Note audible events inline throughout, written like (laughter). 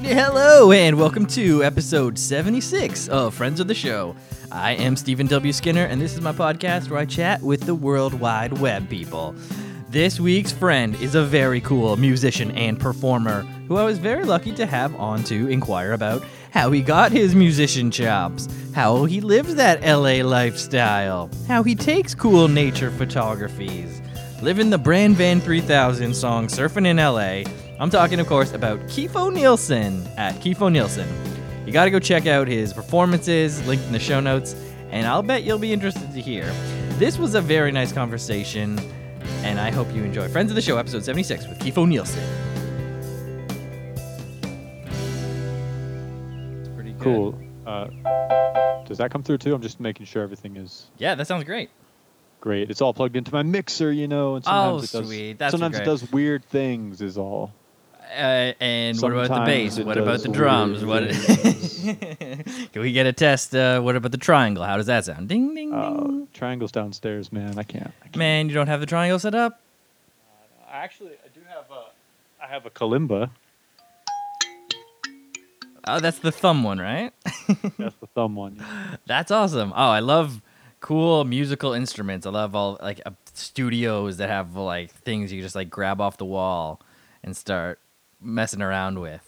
Hello, and welcome to episode 76 of Friends of the Show. I am Stephen W. Skinner, and this is my podcast where I chat with the World Wide Web people. This week's friend is a very cool musician and performer who I was very lucky to have on to inquire about how he got his musician chops, how he lives that LA lifestyle, how he takes cool nature photographies, living the Bran Van 3000 song Surfing in LA. I'm talking, of course, about Kifo Nielsen at Kifo Nielsen. You gotta go check out his performances, linked in the show notes, and I'll bet you'll be interested to hear. This was a very nice conversation, and I hope you enjoy. Friends of the Show, episode 76 with Kifo Nielsen. It's pretty good. Cool. Uh, does that come through too? I'm just making sure everything is Yeah, that sounds great. great. It's all plugged into my mixer, you know. And sometimes Oh, it does, sweet. That's sometimes great. it does weird things. Is all. Uh, and what about the bass? What about the drums? What? (laughs) Can we get a test? Uh, what about the triangle? How does that sound? Ding ding Uh, ding. triangles downstairs, man. I can't. I can't. Man, you don't have the triangle set up. I actually, I do have a. I have a kalimba. Oh, that's the thumb one, right? (laughs) That's the thumb one. yeah. That's awesome. Oh, I love cool musical instruments. I love all like uh, studios that have like things you just like grab off the wall and start messing around with.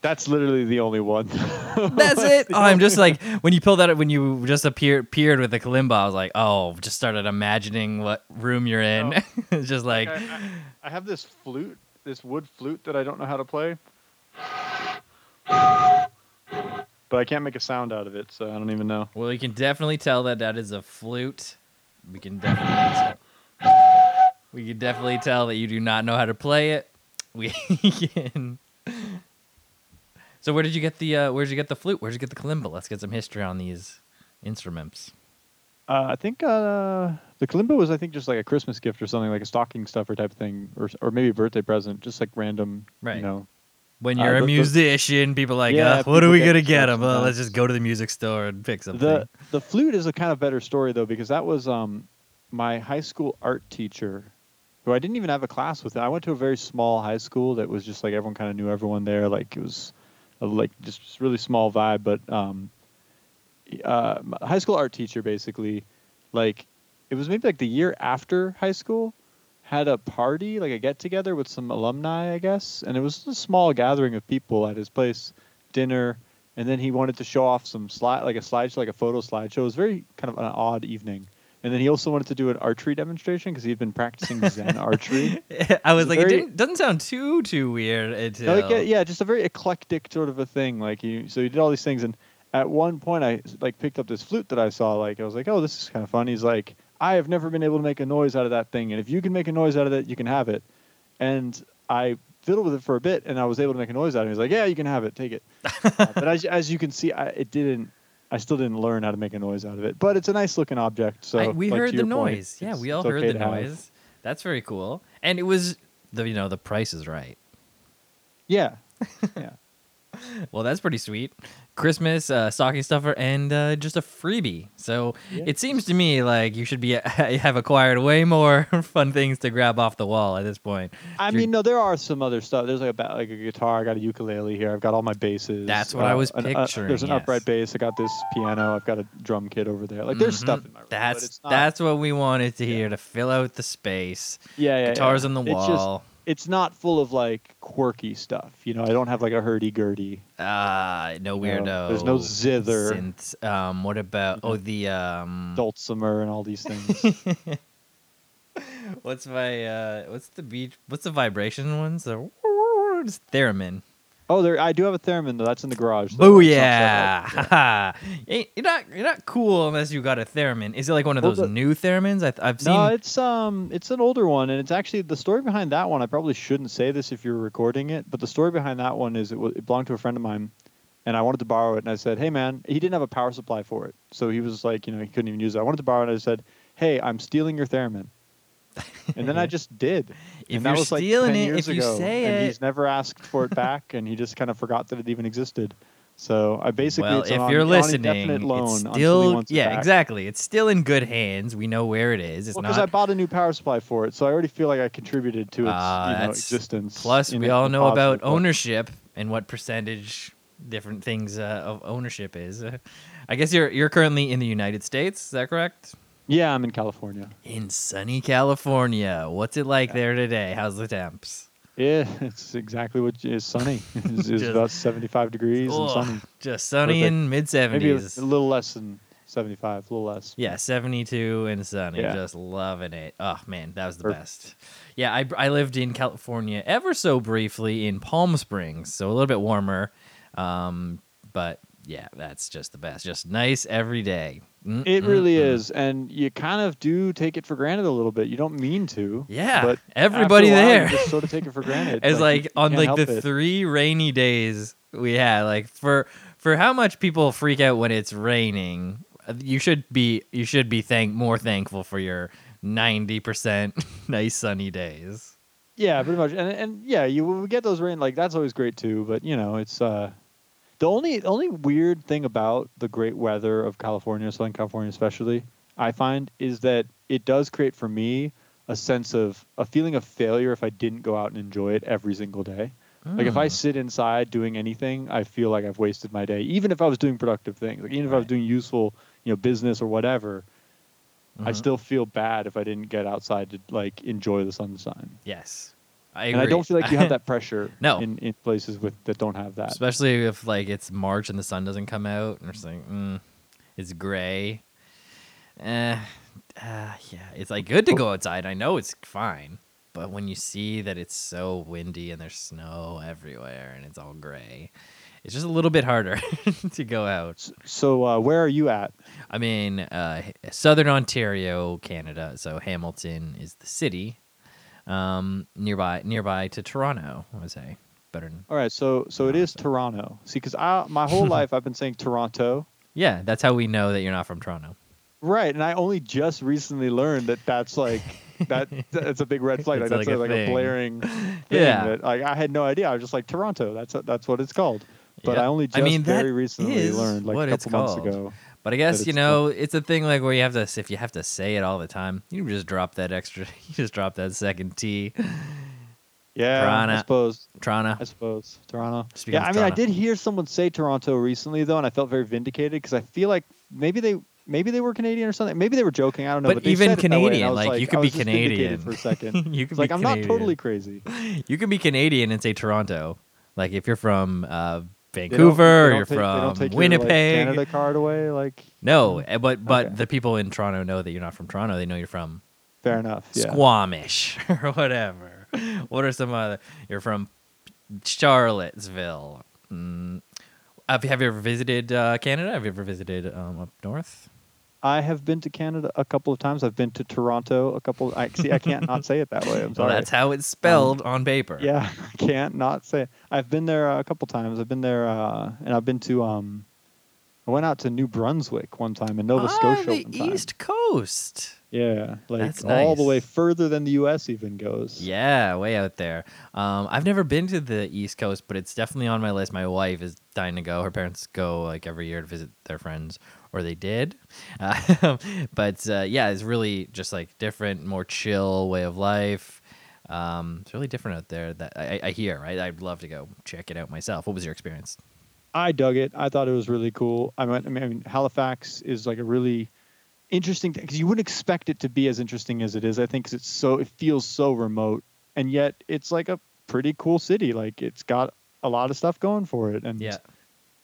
That's literally the only one. (laughs) That's it. Oh, I'm just like (laughs) when you pulled that when you just appeared appeared with the kalimba. I was like, oh, just started imagining what room you're in. Oh. (laughs) it's just like, I, I, I have this flute, this wood flute that I don't know how to play. But I can't make a sound out of it, so I don't even know. well, you can definitely tell that that is a flute. We can definitely, tell, we can definitely tell that you do not know how to play it. We. So where did you get the uh, where did you get the flute? Where did you get the kalimba? Let's get some history on these instruments. Uh, I think uh, the kalimba was, I think, just like a Christmas gift or something, like a stocking stuffer type of thing, or or maybe a birthday present, just like random, Right. you know. When Uh, you're a the- musician, people are like, Yeah, uh, what are we gonna get them? Well, let's just go to the music store and pick something. The the flute is a kind of better story though, because that was um my high school art teacher, who I didn't even have a class with. It. I went to a very small high school that was just like everyone kind of knew everyone there. Like it was, a, like just, just really small vibe. But um, uh, high school art teacher basically, like it was maybe like the year after high school, had a party like a get together with some alumni, I guess, and it was a small gathering of people at his place, dinner, and then he wanted to show off some slide like a slideshow, like a photo slideshow. It was very kind of an odd evening. And then he also wanted to do an archery demonstration because he had been practicing Zen (laughs) archery. I was It's like, it very- didn't, doesn't sound too too weird until like, yeah, yeah, just a very eclectic sort of a thing. Like he, so he did all these things, and at one point, I like picked up this flute that I saw. Like I was like, oh, this is kind of fun. He's like, I have never been able to make a noise out of that thing, and if you can make a noise out of it, you can have it. And I fiddled with it for a bit, and I was able to make a noise out of it. He's like, yeah, you can have it, take it. (laughs) Uh, but as as you can see, I, it didn't. I still didn't learn how to make a noise out of it, but it's a nice looking object. So I- we like, heard the your point, noise. yeah, we all heard okay the to have. noise. That's very cool. And it was the you know the price is right. Yeah, (laughs) yeah. (laughs) Well, that's pretty sweet. Christmas uh, stocking stuffer and uh, just a freebie. So Yeah. it seems to me like you should be (laughs) have acquired way more (laughs) fun things to grab off the wall at this point. I mean, no, there are some other stuff. There's like a like a guitar. I got a ukulele here. I've got all my basses. That's what I was an- picturing, there's an yes. upright bass. I got this piano. I've got a drum kit over there. Like there's Mhm. stuff in my room. That's not, that's what we wanted to Yeah. hear to fill out the space. yeah, yeah, Guitars yeah. on the wall. It's not full of like quirky stuff. You know, I don't have like a hurdy gurdy. Ah, no No, weirdo. there's no zither. Synths. Um, what about oh the um? Dulcimer and all these things. (laughs) what's my uh? What's the beat? What's the vibration ones? The theremin. Oh, there. I do have a theremin though. That's in the garage. Boo yeah! set up. haha. (laughs) Ain't- you're not you're not cool unless you got a theremin. Is it like one of Well, those the- new theremins? I, I've seen. No, it's um, it's an older one, and it's actually the story behind that one. I probably shouldn't say this if you're recording it, but the story behind that one is it, it belonged to a friend of mine, and I wanted to borrow it, and I said, "Hey, man," he didn't have a power supply for it, so he was like, you know, he couldn't even use it. I wanted to borrow it, and I said, "Hey, I'm stealing your theremin," and then I (laughs) just did. If and that you're was like stealing 10 it, years if you ago, say and it- he's never asked for it back, and he just kind of forgot that it even existed. So I basically, well, it's if on, you're listening, it's still it yeah, exactly. It's still in good hands. We know where it is. It's Well, because I bought a new power supply for it, so I already feel like I contributed to its Ah, you know, existence. Plus, we all know about ownership and what percentage different things uh, of ownership is. (laughs) I guess you're you're currently in the United States. Is that correct? Yeah, I'm in California. In sunny California. What's it like there today? How's the temps? Yeah, it's exactly what is sunny. (laughs) It's, it's about 75 degrees and sunny. Just sunny in mid Maybe a, 70s. a little less than 75, a little less. Yeah, 72 and sunny. Yeah. Just loving it. Oh, man, that was the Perfect. best. Yeah, I, I lived in California ever so briefly in Palm Springs, so a little bit warmer. Um, but yeah, that's just the best. Just nice every day. Mm, It mm, really mm. is, and you kind of do take it for granted a little bit. You don't mean to. Yeah, but everybody while, there. You just sort of take it for granted. (laughs) It's you- like, on like the it. three rainy days we had, like for for how much people freak out when it's raining, you should be you should be thank more thankful for your ninety percent (laughs) nice sunny days. Yeah, pretty much. And and yeah, you we get those rain like that's always great too. But you know, it's uh the only only weird thing about the great weather of California, Southern California especially, I find is that it does create for me a sense of a feeling of failure if I didn't go out and enjoy it every single day. Like if I Mm. sit inside doing anything, I feel like I've wasted my day. Even if I was doing productive things, like even if I was doing useful, you know, business or whatever, I Mhm. still feel bad if I didn't get outside to like enjoy the sunshine. yes, I And I don't feel like you have that (laughs) pressure No. in, in places with that don't have that. especially if like it's March and the sun doesn't come out, and it's like mm, it's gray. Eh, uh, yeah, it's like good to go outside. I know it's fine, but when you see that it's so windy and there's snow everywhere and it's all gray, it's just a little bit harder (laughs) to go out. So uh, where are you at? I mean, uh, Southern Ontario, Canada. So Hamilton is the city, um, nearby nearby to Toronto. I would say better. Than, All right, so so it is Toronto. See, because I my (laughs) whole life I've been saying Toronto, yeah, that's how we know that you're not from Toronto. right? And I only just recently learned that that's like that (laughs) that's a big red flag. Like that's like a like, a, blaring. (laughs) Yeah. that, like I had no idea. I was just like Toronto. That's that's what it's called. But Yeah. I only just I mean, very recently learned, like a couple months ago. But I guess you know it's a thing like where you have to if you have to say it all the time, you just drop that extra. (laughs) You just drop that second T. Yeah, I Toronto. suppose. Toronto. I suppose Toronto. Speaking yeah, I mean, I did hear someone say Toronto recently though, and I felt very vindicated because I feel like maybe they maybe they were Canadian or something. Maybe they were joking. I don't know. But But, they even said it way, and Canadian, was like, you I could be Canadian. for a second. (laughs) you could like I'm not totally crazy. You could be Canadian and say Toronto. Like if you're from uh, They don't- Vancouver, they don't you're take- from take your, like, Winnipeg. Canada card away. Like No, eh, but but Okay. the people in Toronto know that you're not from Toronto. They know you're from fair enough. Yeah. Squamish (laughs) or whatever. what are some other? You're from Charlottesville. Mm. Have, you- have you ever visited uh, Canada? Have you ever visited um, up north? I have been to Canada a couple of times. I've been to Toronto a couple. I see. I can't not say it that way. I'm (laughs) Well, sorry. that's how it's spelled on paper. Yeah, (laughs) I can't not say. It. I've been there a couple times. I've been there, uh, and I've been to. Um, I went out to New Brunswick one time in Nova ah, Scotia the one time. East Coast. Yeah, like That's all the way further than the U.S. even goes. Yeah, way out there. Um, I've never been to the East Coast, but it's definitely on my list. My wife is dying to go. Her parents go like every year to visit their friends, or they did. (laughs) Uh, but uh, yeah, it's really just like different, more chill way of life. Um, it's really different out there. That I, I hear. Right, I'd love to go check it out myself. What was your experience? I dug it. I thought it was really cool. I mean, I mean Halifax is like a really interesting thing because you wouldn't expect it to be as interesting as it is. I think 'cause it's so it feels so remote, and yet it's like a pretty cool city. Like it's got a lot of stuff going for it, and Yeah.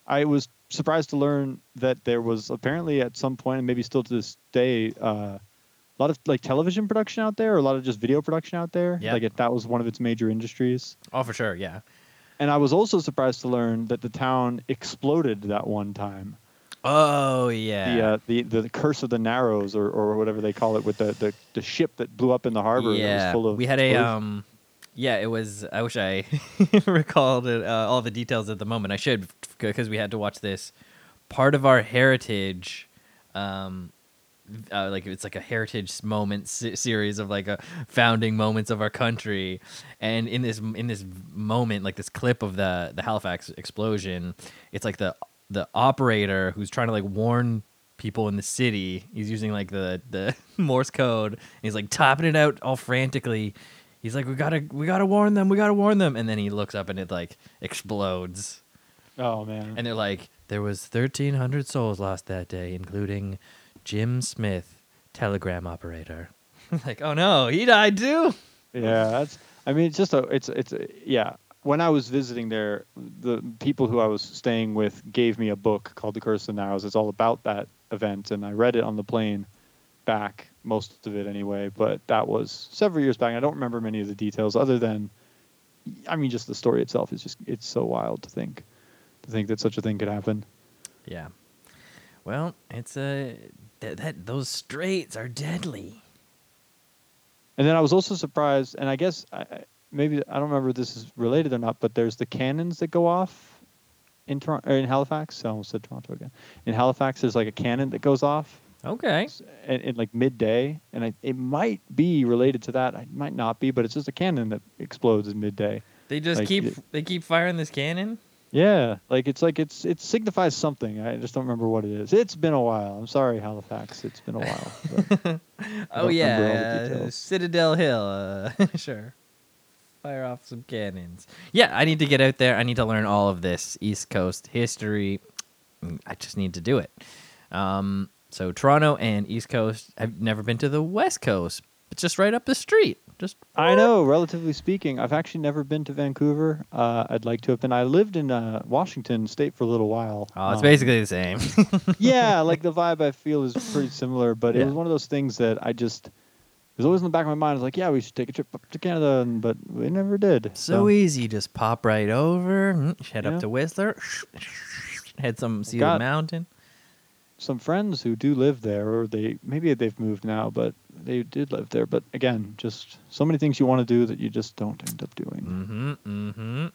I was surprised to learn that there was apparently at some point, and maybe still to this day, uh, a lot of like television production out there, or a lot of just video production out there. Yeah. Like it, that was one of its major industries. Oh, for sure. Yeah. And I was also surprised to learn that the town exploded that one time. Oh yeah. The, uh, the the curse of the Narrows, or, or whatever they call it, with the, the, the ship that blew up in the harbor. Yeah, was full of we had a um, yeah, it was. I wish I (laughs) recalled it, uh, all the details at the moment. I should because we had to watch this. Part of our heritage, um, uh, like it's like a heritage moment se- series of like a founding moments of our country, and in this in this moment, like this clip of the the Halifax explosion, it's like the the operator who's trying to like warn people in the city. He's using like the the (laughs) Morse code. he's like topping it out all frantically. He's like, "We gotta, we gotta warn them. We gotta warn them." And then he looks up and it like explodes. Oh man. And they're like, "There was thirteen hundred souls lost that day, including Jim Smith, telegram operator." (laughs) like, oh no, he died too. yeah, that's. I mean, it's just a. It's it's a, yeah. When I was visiting there, the people who I was staying with gave me a book called The Curse of the Narrows. It's all about that event, and I read it on the plane back, most of it anyway. But that was several years back. I don't remember many of the details, other than, I mean, just the story itself is just it's so wild to think, to think that such a thing could happen. Yeah. Well, it's a that, that those straits are deadly. And then I was also surprised, and I guess I, maybe I don't remember if this is related or not, but there's the cannons that go off in Toronto, in Halifax. So I almost said Toronto again. In Halifax, there's like a cannon that goes off Okay. in, in like midday, and I, it might be related to that. It might not be, but it's just a cannon that explodes in midday. They just Like, keep it- they keep firing this cannon. Yeah, like it's like it's it signifies something. I just don't remember what it is. It's been a while. I'm sorry, Halifax. It's been a while. (laughs) oh don't remember all the yeah, uh. Citadel Hill. Uh, (laughs) sure. Fire off some cannons. Yeah, I need to get out there. I need to learn all of this East Coast history. Mm, I just need to do it. Um, so Toronto and East Coast. I've never been to the West Coast. It's just right up the street. Just I know, relatively speaking, I've actually never been to Vancouver. Uh, I'd like to have been. I lived in uh, Washington State for a little while. Oh, it's Um, basically the same. (laughs) yeah, like the vibe I feel is pretty similar, but Yeah. it was one of those things that I just it was always in the back of my mind. I was like, yeah, we should take a trip up to Canada, and, but we never did. so easy. Just pop right over. mm, Head Yeah. up to Whistler. (laughs) Head some see Got- the mountain. Some friends who do live there, or they maybe they've moved now, but they did live there. But again, just so many things you want to do that you just don't end up doing. Mm-hmm. Mm-hmm.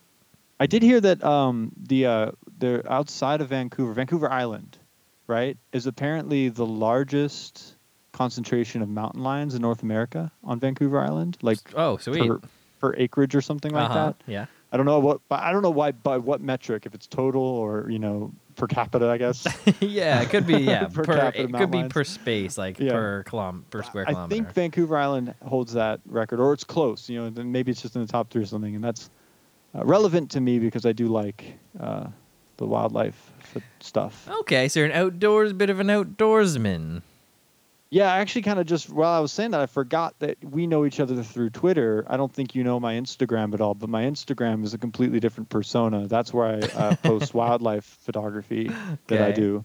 I did hear that um, the uh, they're outside of Vancouver, Vancouver Island, right, is apparently the largest concentration of mountain lions in North America on Vancouver Island, like Oh, sweet. per, per acreage or something like uh-huh. that. Yeah. I don't know what, but I don't know why by what metric, if it's total or you know per capita, I guess. (laughs) yeah, it could be (laughs) yeah Per per, capita it could mountain be per space like Yeah. per kilom per square I kilometer. I think Vancouver Island holds that record, or it's close. You know, then maybe it's just in the top three or something, and that's uh, relevant to me because I do like uh, the wildlife stuff. okay, so you're an outdoors bit of an outdoorsman. Yeah, I actually kind of just while I was saying that, I forgot that we know each other through Twitter. I don't think you know my Instagram at all, but my Instagram is a completely different persona. That's where I uh, (laughs) post wildlife photography that I do,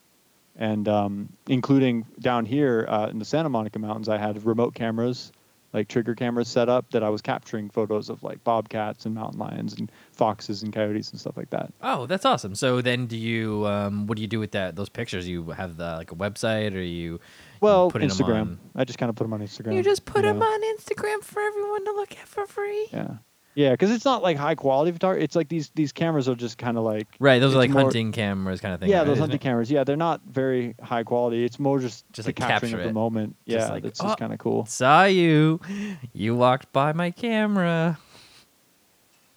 and um, including down here uh, in the Santa Monica Mountains, I had remote cameras, like trigger cameras set up that I was capturing photos of like bobcats and mountain lions and foxes and coyotes and stuff like that. Oh, that's awesome. So then, do you um, what do you do with that those pictures? You have the like a website, or you Well, Instagram. on- I just kind of put them on Instagram. you just put them on Instagram for everyone to look at for free? Yeah. Yeah, because it's not like high quality photography. It's like these these cameras are just kind of like Right, those are like more- hunting cameras kind of thing. yeah, right, those hunting it? cameras. Yeah, they're not very high quality. It's more just Just the like capturing capture of the moment. Just yeah, like, it's oh. just kind of cool. Saw you. You walked by my camera.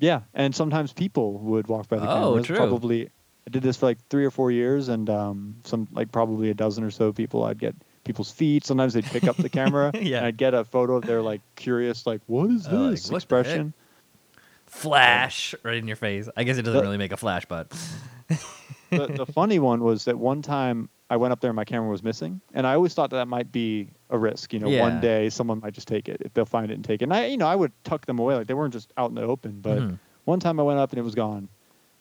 Yeah, and sometimes people would walk by the camera. Oh, cameras. true. Probably, I did this for like three or four years, and um, some like probably a dozen or so people. I'd get people's feet. Sometimes they'd pick up the camera, (laughs) Yeah. and I'd get a photo of their like curious, like what is Oh, like, this what the expression? Flash right in your face. I guess it doesn't The- really make a flash, but (laughs) the, the funny one was that one time I went up there and my camera was missing, and I always thought that, that might be a risk. You know, Yeah. one day someone might just take it if they'll find it and take it. And I, you know, I would tuck them away like they weren't just out in the open. But Mhm. one time I went up and it was gone,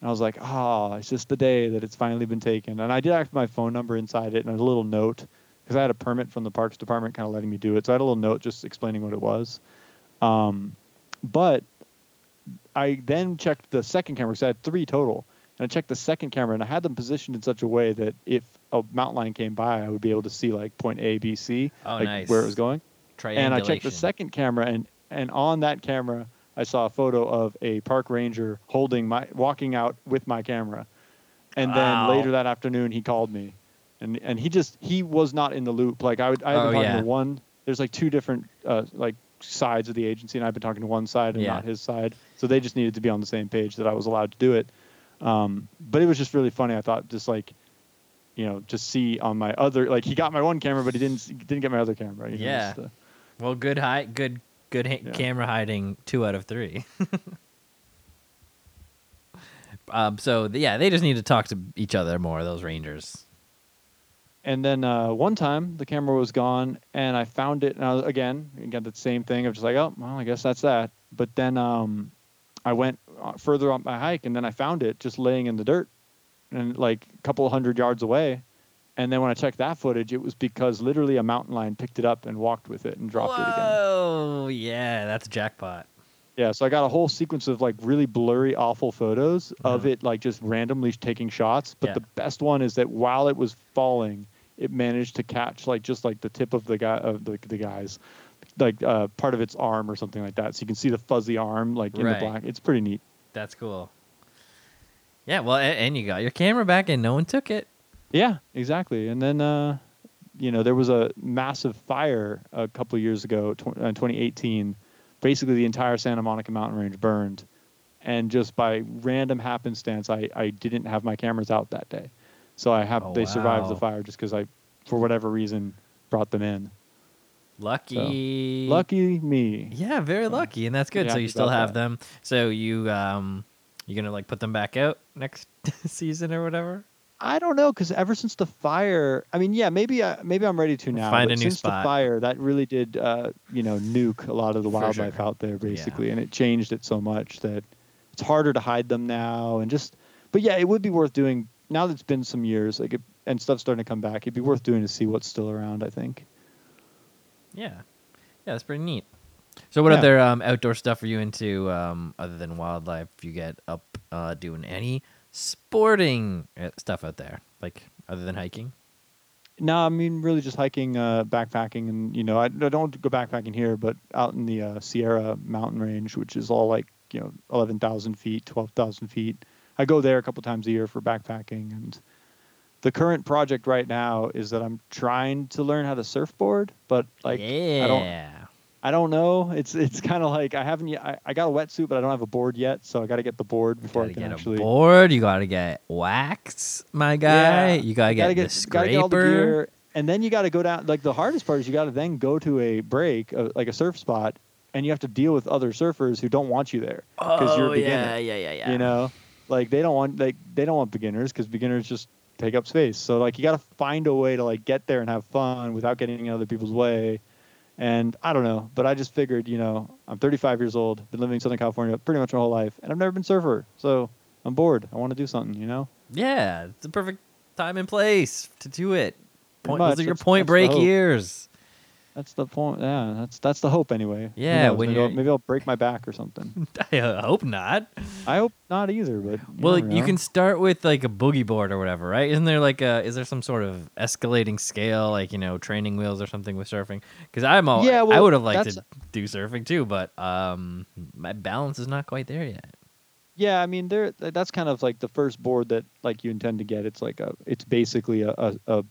and I was like, oh, it's just the day that it's finally been taken. And I did have my phone number inside it and a little note because I had a permit from the Parks Department, kind of letting me do it. So I had a little note just explaining what it was. Um, but I then checked the second camera because I had three total. And I checked the second camera and I had them positioned in such a way that if a mountain lion came by, I would be able to see like point A, B, C, Oh, like nice. where it was going. And I checked the second camera and and on that camera I saw a photo of a park ranger holding my walking out with my camera. And Wow. then later that afternoon he called me and and he just he was not in the loop. Like I would I had Oh, yeah. one. There's like two different uh, like sides of the agency, and I've been talking to one side and Yeah. not his side. So they just needed to be on the same page that I was allowed to do it. Um, but it was just really funny. I thought just like, you know, to see on my other like he got my one camera, but he didn't didn't get my other camera. you know, Yeah. just, uh, Well, good hide, good, good ha- Yeah. camera hiding. Two out of three. (laughs) um. So yeah, they just need to talk to each other more. Those rangers. And then uh, one time the camera was gone, and I found it. And I was, again, got the same thing of just like, oh, well, I guess that's that. But then um, I went uh, further on my hike, and then I found it just laying in the dirt, and like a couple hundred yards away. And then when I checked that footage, it was because literally a mountain lion picked it up and walked with it and dropped it again. Whoa! Yeah, that's a jackpot. Yeah, so I got a whole sequence of like really blurry, awful photos of Mhm. it, like just randomly taking shots. But Yeah. the best one is that while it was falling, it managed to catch like just like the tip of the guy of the the guy's, like uh, part of its arm or something like that. So you can see the fuzzy arm like in Right. the black. It's pretty neat. That's cool. Yeah. Well, and, and you got your camera back, and no one took it. Yeah, exactly. And then, uh, you know, there was a massive fire a couple years ago, tw- uh, 2018. Basically, the entire Santa Monica mountain range burned. And just by random happenstance, I, I didn't have my cameras out that day. So I have Oh, they survived the fire just because I, for whatever reason, brought them in. Lucky. Lucky me. Yeah, very So, lucky, and that's good. So you still have that. them. So you um, you gonna like put them back out next (laughs) season or whatever? I don't know because ever since the fire, I mean, yeah, maybe I, maybe I'm ready to now. Find a new since spot. the fire, that really did, uh, you know, nuke a lot of the wildlife sure. out there, basically, and it changed it so much that it's harder to hide them now, and just. But yeah, it would be worth doing now that it's been some years, like, it, and stuff's starting to come back. It'd be worth doing to see what's still around. I think. Yeah, yeah, that's pretty neat. So what Yeah. other um, outdoor stuff are you into um, other than wildlife? You get up uh, doing any sporting uh, stuff out there, like other than hiking? No, I mean really just hiking, uh, backpacking, and you know I, I don't go backpacking here, but out in the uh, Sierra Mountain Range, which is all like you know eleven thousand feet, twelve thousand feet. I go there a couple times a year for backpacking, and the current project right now is that I'm trying to learn how to surfboard, but like yeah, I don't I don't know. It's it's kind of like I haven't yet. I, I got a wetsuit, but I don't have a board yet, so I got to get the board before I can get actually. a board. You gotta get wax, my guy. Yeah, you gotta get, gotta the scraper. get all the gear, and then you got to go down. Like the hardest part is you got to then go to a break, uh, like a surf spot, and you have to deal with other surfers who don't want you there because oh you're a beginner. yeah, yeah, yeah, yeah. You know, like they don't want like they don't want beginners because beginners just take up space. So like you got to find a way to like get there and have fun without getting in other people's way. And I don't know, but I just figured, you know, I'm 35 years old, been living in Southern California pretty much my whole life, and I've never been surfer. So I'm bored. I want to do something, you know. Yeah, it's the perfect time and place to do it. Point, much, those are your point break years. That's the point. Yeah, that's that's the hope anyway. Yeah, when maybe I'll, maybe I'll break my back or something. (laughs) I uh, hope not. I hope not either, but you Well, you know. can start with like a boogie board or whatever, right? Isn't there like a is there some sort of escalating scale, like you know, training wheels or something with surfing? Because I'm all Yeah, I would have liked to do surfing too, but um, my balance is not quite there yet. Yeah, I mean, there. That's kind of like the first board that like you intend to get. It's like a. It's basically a, a, a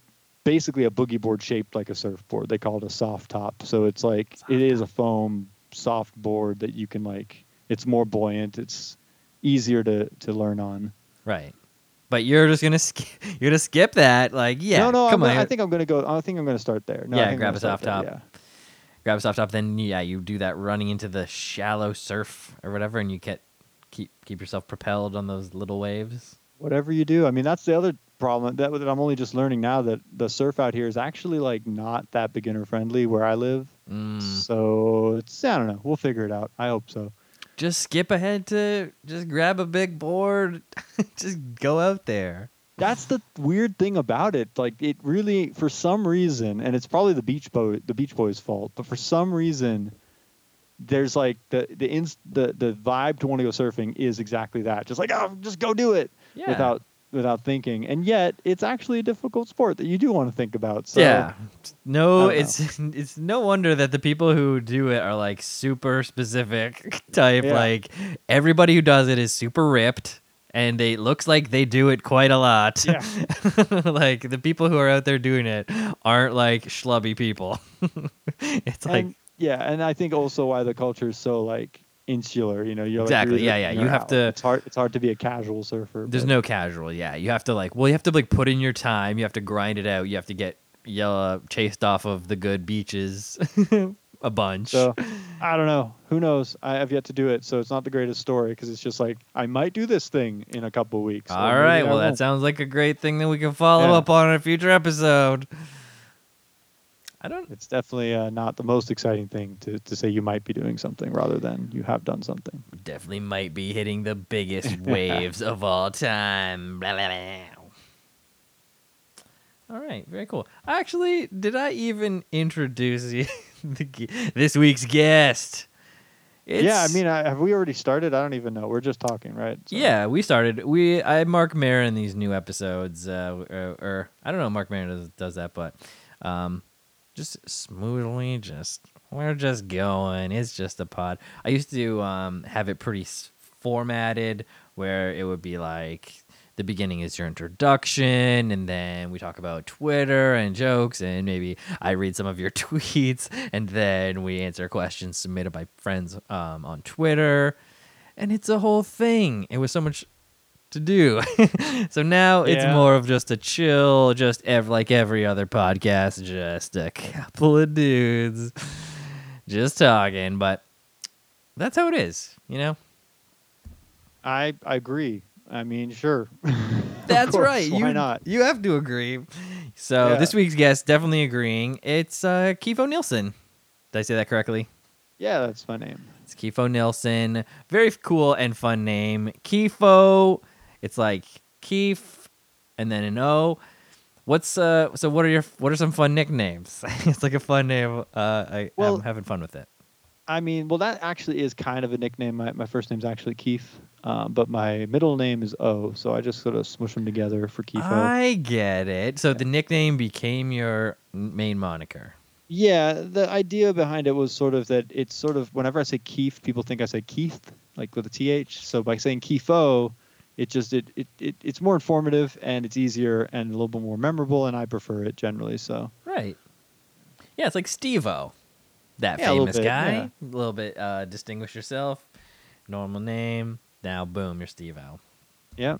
basically a boogie board shaped like a surfboard. They call it a soft top. So it's like it is a foam soft board that you can like. It's more buoyant. It's easier to to learn on. Right. But you're just gonna sk- (laughs) you're gonna skip that, like yeah. no, no. come I'm on, gonna, I think I'm gonna go. I think I'm gonna start there. No, Yeah, grab a soft there, top. Yeah. grab a soft top, then yeah, you do that running into the shallow surf or whatever, and you get keep keep yourself propelled on those little waves. whatever you do. I mean, that's the other problem that, that I'm only just learning now that the surf out here is actually like not that beginner friendly where I live. Mm. So it's I don't know. We'll figure it out. I hope so. Just skip ahead to just grab a big board, (laughs) just go out there. That's the weird thing about it. Like it really, for some reason, and it's probably the Beach Boy, the Beach Boys' fault, but for some reason, there's like the the ins, the the vibe to want to go surfing is exactly that. Just like oh, just go do it Yeah. without without thinking. And yet, it's actually a difficult sport that you do want to think about. So yeah. No, it's (laughs) it's no wonder that the people who do it are like super specific (laughs) type. Yeah. Like everybody who does it is super ripped and it looks like they do it quite a lot. Yeah. (laughs) like the people who are out there doing it aren't like schlubby people. it's like yeah, and I think also why the culture is so like insular. You know, you're like, Exactly, you're either yeah, yeah, you have out. to- It's hard. It's hard to be a casual surfer. there's but- no casual. Yeah, you have to like well, you have to like put in your time. You have to grind it out. You have to get yellow chased off of the good beaches (laughs) a bunch. So (laughs) I don't know. Who knows? I have yet to do it, so it's not the greatest story because it's just like I might do this thing in a couple weeks. All right. Well, that sounds like a great thing that we can follow Yeah. up on in a future episode. I don't. It's definitely uh, not the most exciting thing to, to say you might be doing something rather than you have done something. Definitely might be hitting the biggest (laughs) waves of all time. Blah, blah, blah. All right, very cool. Actually, did I even introduce you (laughs) the, this week's guest? yeah, I mean, I, have we already started? I don't even know. We're just talking, right? So- Yeah, we started. We I Marc Maron these new episodes, uh, or, or I don't know, Marc Maron does, does that, but um, just smoothly, just we're just going. It's just a pod. I used to um have it pretty formatted where it would be like the beginning is your introduction and then we talk about twitter and jokes and maybe i read some of your (laughs) tweets and then we answer questions submitted by friends um, on twitter and it's a whole thing it was so much to do (laughs) so now it's Yeah. more of just a chill just ev- like every other podcast just a couple of dudes just talking but that's how it is you know I, I agree. I mean, sure. (laughs) That's course, right. Why you, not? You have to agree. So Yeah. this week's guest definitely agreeing. It's uh, Kifo Nielsen. Did I say that correctly? Yeah, that's my name. It's Kifo Nielsen. Very cool and fun name. Kifo. It's like Keith and then an O. What's uh? So what are your what are some fun nicknames? (laughs) it's like a fun name. Uh, I, Well- I'm having fun with it. I mean, well, that actually is kind of a nickname. My, my first name's actually Keith, um, but my middle name is O, so I just sort of smush them together for Keith I get it. So the nickname became your main moniker. Yeah, the idea behind it was sort of that it's sort of whenever I say Keith, people think I say Keith, like with a th. So by saying Keefo, it just it, it, it it's more informative and it's easier and a little bit more memorable, and I prefer it generally. So Right. Yeah, it's like Steve-O. That Yeah, a famous bit, guy. yeah. A little bit uh distinguish yourself. Normal name. Now boom, you're Steve-O. yeah,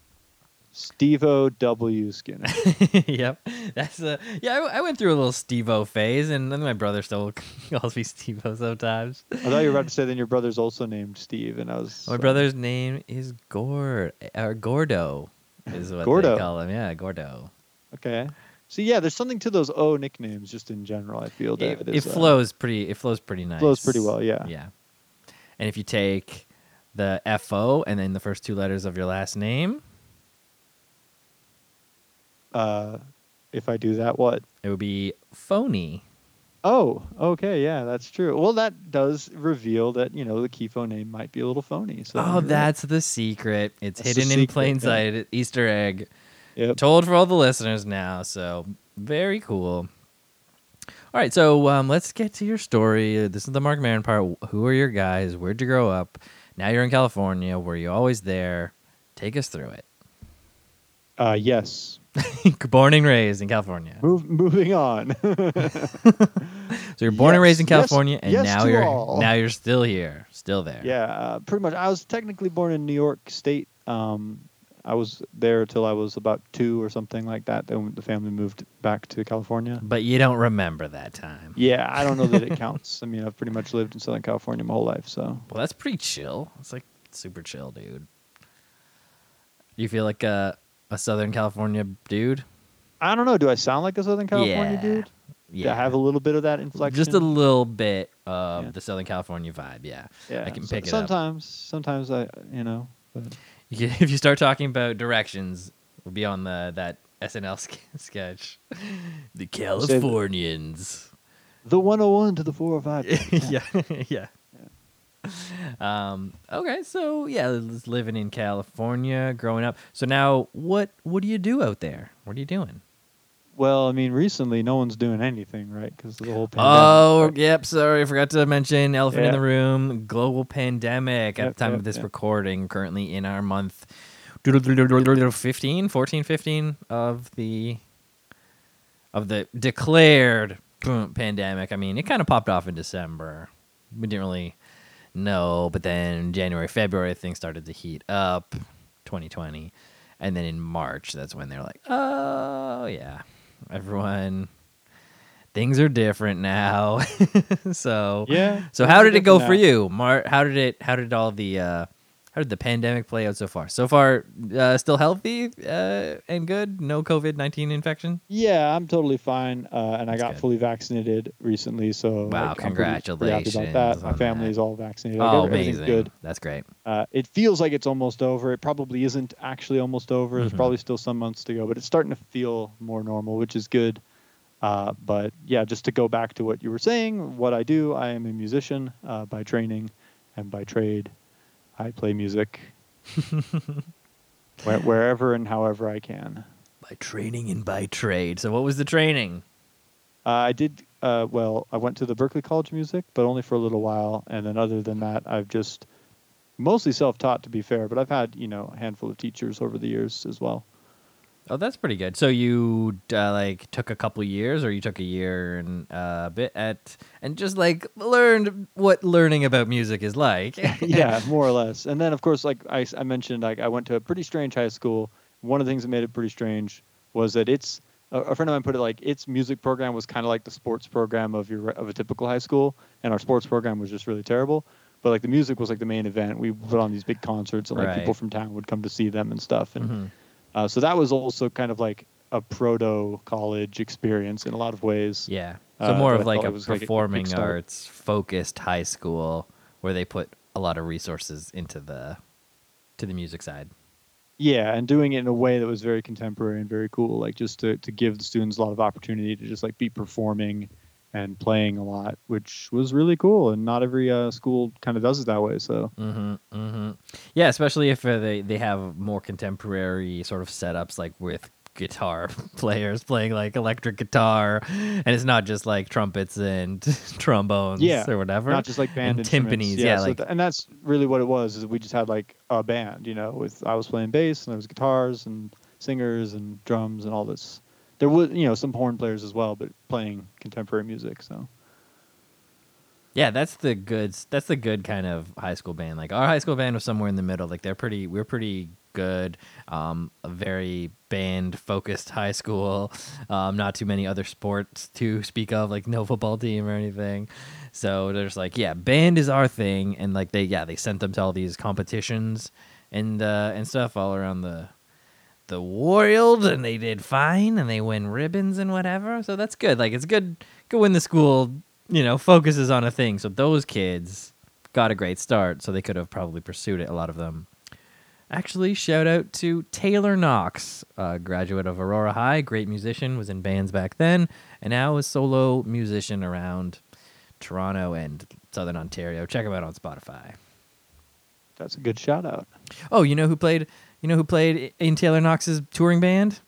Stevo W Skinner. (laughs) yep. That's a yeah, I, I went through a little Steve-O phase and then my brother still (laughs) calls me Steve-O sometimes. I thought you were about to say then your brother's also named Steve, and I was My uh, brother's name is Gord or Gordo is what Gordo. they call him. Yeah, Gordo. Okay. So yeah, there's something to those O nicknames just in general. I feel that It, is, it uh, flows pretty it flows pretty nice. flows pretty well. Yeah. Yeah. And if you take the FO and then the first two letters of your last name, Uh, if I do that, what? it would be phony. Oh, okay, yeah, that's true. Well, that does reveal that you know the Kifo name might be a little phony. So oh, you're right. that's the secret. It's That's hidden in secret, plain yeah. sight. Easter egg. Yep. Told for all the listeners now. So very cool. All right, so um, let's get to your story. This is the Marc Maron part. Who are your guys? Where'd you grow up? Now you're in California. Were you always there? Take us through it. Uh, yes. (laughs) born and raised in California. Move, moving on. (laughs) (laughs) So you're born and raised in Yes, yes, California, and yes now you're all. now you're still here, still there. yeah, uh, pretty much. I was technically born in New York State. Um, I was there till I was about two or something like that. Then the family moved back to California. But you don't remember that time. Yeah, I don't know that it counts. I mean, I've pretty much lived in Southern California my whole life, so Well, that's pretty chill. It's like super chill, dude. You feel like a a Southern California dude? I don't know. Do I sound like a Southern California Yeah. dude? Yeah. Do I have a little bit of that inflection? Just a little bit of Yeah. the Southern California vibe, yeah. yeah. I can so- pick it up. sometimes, sometimes I, you know, but You (laughs) can- If you start talking about directions, we'll be on the that SNL (laughs) sk- sketch. The Californians. the 101 to the 405. (laughs) yeah, yeah. Um. Okay. So yeah, living in California, growing up. So now, what what do you do out there? What are you doing? Well, I mean, recently no one's doing anything, right? Because the whole pandemic. Oh, yep. Sorry, I forgot to mention elephant in the room. Global pandemic. At the time yep, of this yep. recording, currently in our month 15, 14, 15 of the of the declared pandemic. I mean, it kind of popped off in December. We didn't really know, but then January, February, things started to heat up. 2020, and then in March, that's when they're like, "Oh yeah, everyone." Things are different now, (laughs) so Yeah, So how did it go different for you, Mar? How did it? How did all the? Uh, how did the pandemic play out so far? So far, uh, still healthy uh, and good. No COVID nineteen infection. Yeah, I'm totally fine, uh, and I got good. fully vaccinated recently. So Wow, like, I'm pretty- pretty happy congratulations about that. My family that. is all vaccinated. Oh, everything's amazing! Good. That's great. Uh, it feels like it's almost over. It probably isn't actually almost over. There's Mhm. probably still some months to go, but it's starting to feel more normal, which is good. Uh, but yeah, just to go back to what you were saying, what I do, I am a musician uh, by training and by trade. I play music (laughs) where, wherever and however I can. By training and by trade. So what was the training? Uh, I did uh, well. I went to the Berklee College of Music, but only for a little while. And then other than that, I've just mostly self-taught, to be fair. But I've had you know a handful of teachers over the years as well. Oh, that's pretty good. So you uh, like took a couple years, or you took a year and uh, a bit at, and just like learned what learning about music is like. (laughs) (laughs) yeah, more or less. And then of course, like I mentioned, like I went to a pretty strange high school. One of the things that made it pretty strange was that it's a, friend of mine put it like its music program was kind of like the sports program of your of a typical high school, and our sports program was just really terrible. But like the music was like the main event. We put on these big concerts, and like Right. people from town would come to see them and stuff. And Mhm. Uh, so that was also kind of like a proto college experience in a lot of ways. Yeah. So Uh, more but of like a was like a performing arts focused high school where they put a lot of resources into the to the music side. Yeah, and doing it in a way that was very contemporary and very cool, like just to, to give the students a lot of opportunity to just like be performing and playing a lot, which was really cool. And not every uh, school kind of does it that way. So Mm-hmm, mm-hmm. Yeah, especially if uh, they they have more contemporary sort of setups, like with guitar (laughs) players playing like electric guitar, and it's not just like trumpets and (laughs) trombones, Yeah, or whatever. not just like band And instruments. timpanis, yeah, so like- th- and that's really what it was. Is we just had like a band, you know, with I was playing bass and there was guitars and singers and drums and all this. There was, you know, some horn players as well, but playing contemporary music. So Yeah, that's the good. That's the good kind of high school band. Like our high school band was somewhere in the middle. Like they're pretty. We're pretty good. Um, a very band focused high school. Um, not too many other sports to speak of, like no football team or anything. So there's like, yeah, band is our thing, and like they, yeah, they sent them to all these competitions and uh, and stuff all around the the world and they did fine and they win ribbons and whatever. So that's good. Like it's good good when the school you know focuses on a thing. So those kids got a great start so they could have probably pursued it a lot of them. Actually shout out to taylor knox a graduate of aurora high great musician was in bands back then and now a solo musician around toronto and southern ontario. Check him out on spotify. That's a good shout out. Oh, you know who played? You know who played in Taylor Knox's touring band?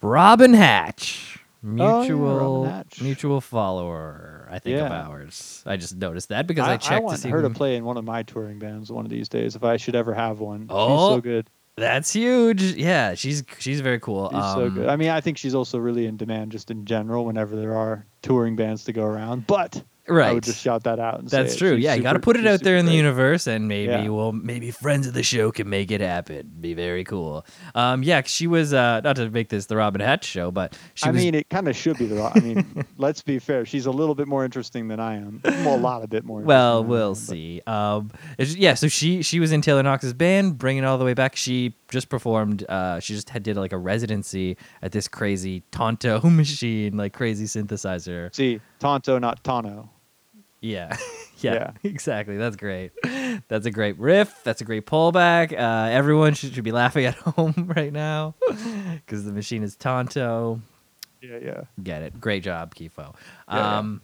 Robin Hatch, yeah, mutual Robin Hatch. mutual follower. I think of ours. I just noticed that because I, I, checked to want see her to play in one of my touring bands one of these days if I should ever have one. Oh, she's so good. That's huge. Yeah, she's she's very cool. She's so Um, good. I mean, I think she's also really in demand just in general whenever there are touring bands to go around. But I right. would just shout that out and That's true. Yeah, you got to put it out there in the great. universe, and maybe Yeah. we'll maybe friends of the show can make it happen. Be very cool. Um, yeah, she was uh, not to make this the Robin Hatch show, but she I was mean, it kind of should be the. I mean, (laughs) let's be fair. She's a little bit more interesting than I am. Well, a lot a bit more. Well, I we'll am, but- see. Um, yeah, so she she was in Taylor Knox's band, bringing it all the way back. She just performed. Uh, she just had did like a residency at this crazy Tonto (laughs) machine, like crazy synthesizer. See, Tonto, not Tano. (laughs) Yeah. yeah, Yeah. (laughs) exactly. That's great. That's a great riff. That's a great pullback. Uh, everyone should, should be laughing (laughs) at home right now because the machine is Tonto. Yeah, yeah. Get it. Great job, Kifo. Yeah, yeah. Um,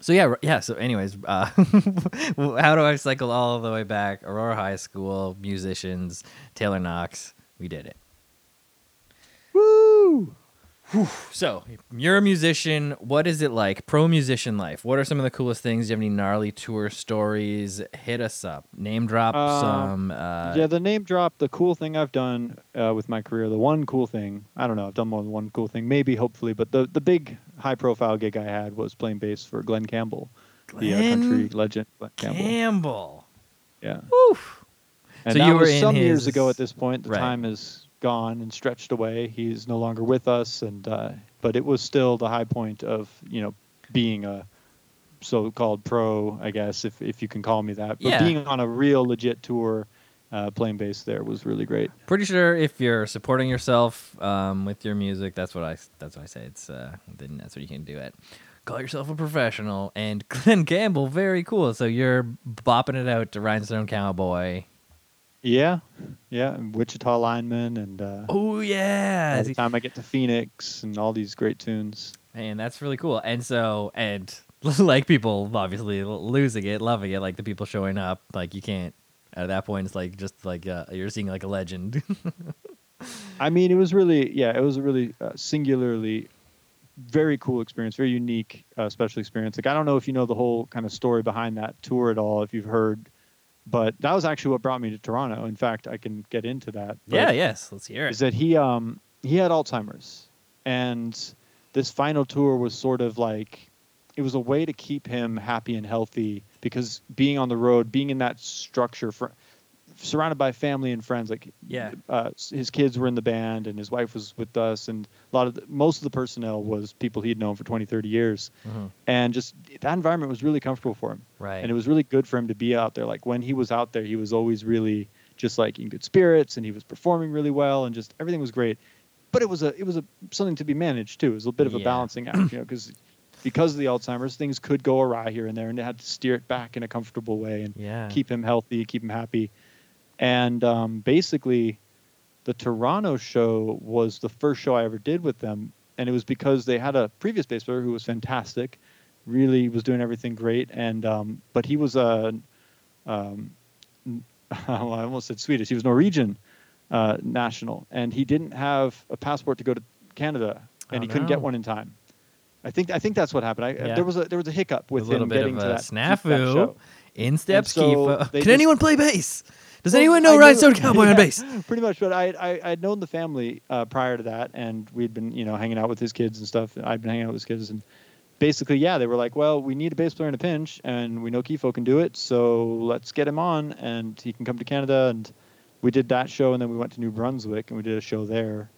so yeah, yeah. So, anyways, uh, how do I cycle all the way back? Aurora High School, musicians, Taylor Knox. We did it. Woo! So you're a musician. What is it like, pro musician life? What are some of the coolest things? Do you have any gnarly tour stories? Hit us up. Name drop Uh, some. Uh, yeah, the name drop. The cool thing I've done uh, with my career. The one cool thing. I don't know. I've done more than one cool thing. Maybe, hopefully, but the the big high profile gig I had was playing bass for Glen Campbell, the uh, country legend. Glen Campbell. Campbell. Yeah. Woof. And So that you were was some years ago at this point. The Right. time is gone and stretched away. He's no longer with us, and uh, but it was still the high point of you know being a so-called pro, I guess, if if you can call me that. But Yeah. being on a real legit tour, uh, playing bass there was really great. Pretty sure if you're supporting yourself um, with your music, that's what I that's what I say. It's uh, then that's what you can do it. Call yourself a professional. And (laughs) Glen Campbell, very cool. So you're bopping it out to Rhinestone Cowboy. Yeah, yeah, and Wichita lineman, and uh, Oh yeah, by the time I get to Phoenix, and all these great tunes. Man, that's really cool. And so, and (laughs) like people obviously losing it, loving it, like the people showing up, like you can't. At that point, it's like just like uh, you're seeing like a legend. (laughs) I mean, it was really, yeah, it was a really uh, singularly very cool experience, very unique, uh, special experience. Like, I don't know if you know the whole kind of story behind that tour at all, if you've heard, but that was actually what brought me to Toronto. In fact, I can get into that. yeah, yes, let's hear it. Is that he, um, he had Alzheimer's, and this final tour was sort of like, it was a way to keep him happy and healthy because being on the road, being in that structure for, surrounded by family and friends, like Yeah. uh, his kids were in the band and his wife was with us and a lot of the, most of the personnel was people he'd known for 20 30 years Mhm. and just that environment was really comfortable for him Right. and it was really good for him to be out there like when he was out there he was always really just like in good spirits and he was performing really well and just everything was great but it was a it was a something to be managed too it was a bit of a Yeah. balancing act you know because because of the alzheimer's things could go awry here and there and they had to steer it back in a comfortable way and yeah. keep him healthy, keep him happy. And um, basically, the Toronto show was the first show I ever did with them, and it was because they had a previous bass player who was fantastic, really was doing everything great, and um, but he was a, um, (laughs) I almost said Swedish. He was Norwegian uh, national, and he didn't have a passport to go to Canada, and Oh, he couldn't no. get one in time. I think I think that's what happened. I, Yeah. There was a there was a hiccup a with little him bit getting of to a that, that snafu. show. In steps so Can just- anyone play bass? Does Well, anyone know knew- Rhinestone Cowboy on Yeah, bass? (laughs) Pretty much, but I, I I'd known the family uh, prior to that, and we'd been you know hanging out with his kids and stuff. I'd been hanging out with his kids, and basically, yeah, they were like, well, we need a bass player in a pinch, and we know Kiefo can do it, so let's get him on, and he can come to Canada, and we did that show, and then we went to New Brunswick, and we did a show there,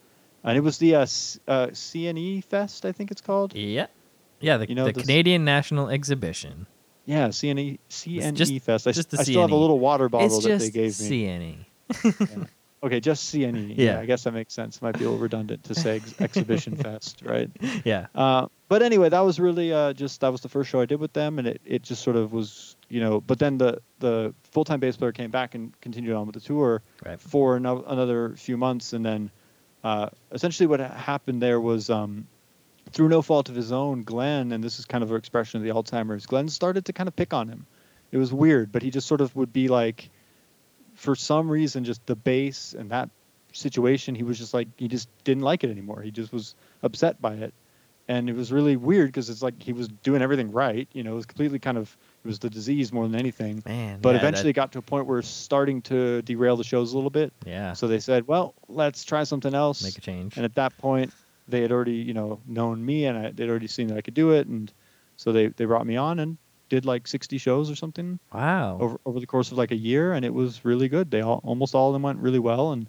and it was the uh, C- uh, CNE Fest, I think it's called. Yeah. Yeah, the, You know, the this- Canadian National Exhibition. Yeah, CNE CNE Fest. I, just the I still have a little water bottle that they gave me. CNE. (laughs) Okay, just CNE. (laughs) Yeah. I guess that makes sense. Might be a little redundant to say ex- Exhibition (laughs) Fest, right? Yeah. Uh, but anyway, that was really uh, just that was the first show I did with them, and it, it just sort of was, you know. But then the the full time bass player came back and continued on with the tour Right. for ano- another few months, and then uh, essentially what happened there was um, through no fault of his own, Glenn, and this is kind of an expression of the Alzheimer's. Glenn started to kind of pick on him. It was weird, but he just sort of would be like, for some reason, just the bass and that situation, he was just like he just didn't like it anymore. He just was upset by it, and it was really weird because it's like he was doing everything right. You know, it was completely kind of it was the disease more than anything. Man. But yeah, eventually, it that- got to a point where it's starting to derail the shows a little bit. yeah. So they said, "Well, let's try something else." Make a change. And at that point, they had already, you know, known me, and I, they'd already seen that I could do it, and so they they brought me on and did like 60 shows or something Wow. over over the course of like a year, and it was really good. They all almost all of them went really well, and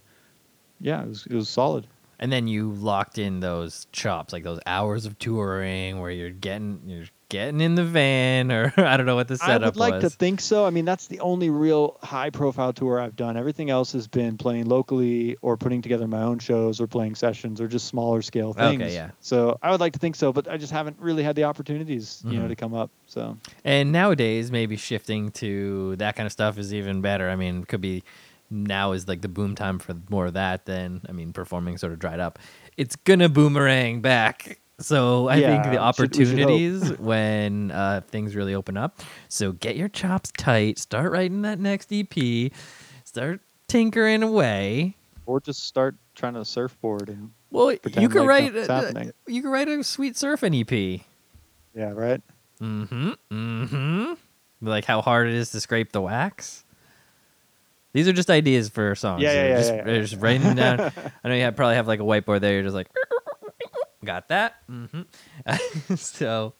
yeah, it was it was solid. And then you locked in those chops, like those hours of touring where you're getting you're getting in the van or (laughs) I don't know what the setup was. I would like was. to think so. I mean, that's the only real high profile tour I've done. Everything else has been playing locally or putting together my own shows or playing sessions or just smaller scale things. Okay, yeah. So I would like to think so, but I just haven't really had the opportunities, you know, Mhm. to come up. So And nowadays, maybe shifting to that kind of stuff is even better. I mean, could be now is like the boom time for more of that. Then I mean, performing sort of dried up. It's gonna boomerang back. So I think the Yeah, should- should opportunities when uh, things really open up. So get your chops tight. Start writing that next EP. Start tinkering away. or just start trying to surfboard and Well, you could like write you could write a sweet surfing EP. Yeah, right. Mm-hmm. Mm-hmm. Like how hard it is to scrape the wax. These are just ideas for songs. Yeah, yeah, yeah, just, yeah, yeah. just writing them down. (laughs) I know you have, probably have like a whiteboard there. You're just like, got that. Mm-hmm. (laughs) so,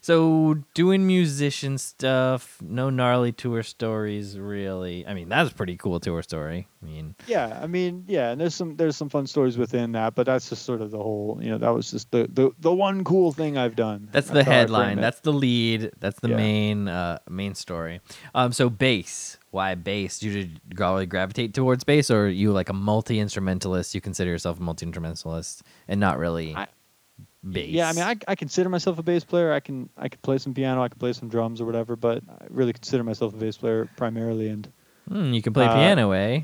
so doing musician stuff. No gnarly tour stories, really. I mean, that's a pretty cool tour story. I mean, Yeah, I mean, yeah, and there's some there's some fun stories within that, but that's just sort of the whole, you know, that was just the the, the one cool thing I've done. That's the how I frame headline. That's the lead. That's the Yeah. main uh, main story. Um, so bass. Why bass? Do you probably gravitate towards bass, or are you like a multi instrumentalist? You consider yourself a multi instrumentalist and not really I- bass. Yeah, I mean, I, I consider myself a bass player. I can I can play some piano, I can play some drums or whatever, but I really consider myself a bass player primarily. And Hmm, you can play uh, piano, eh?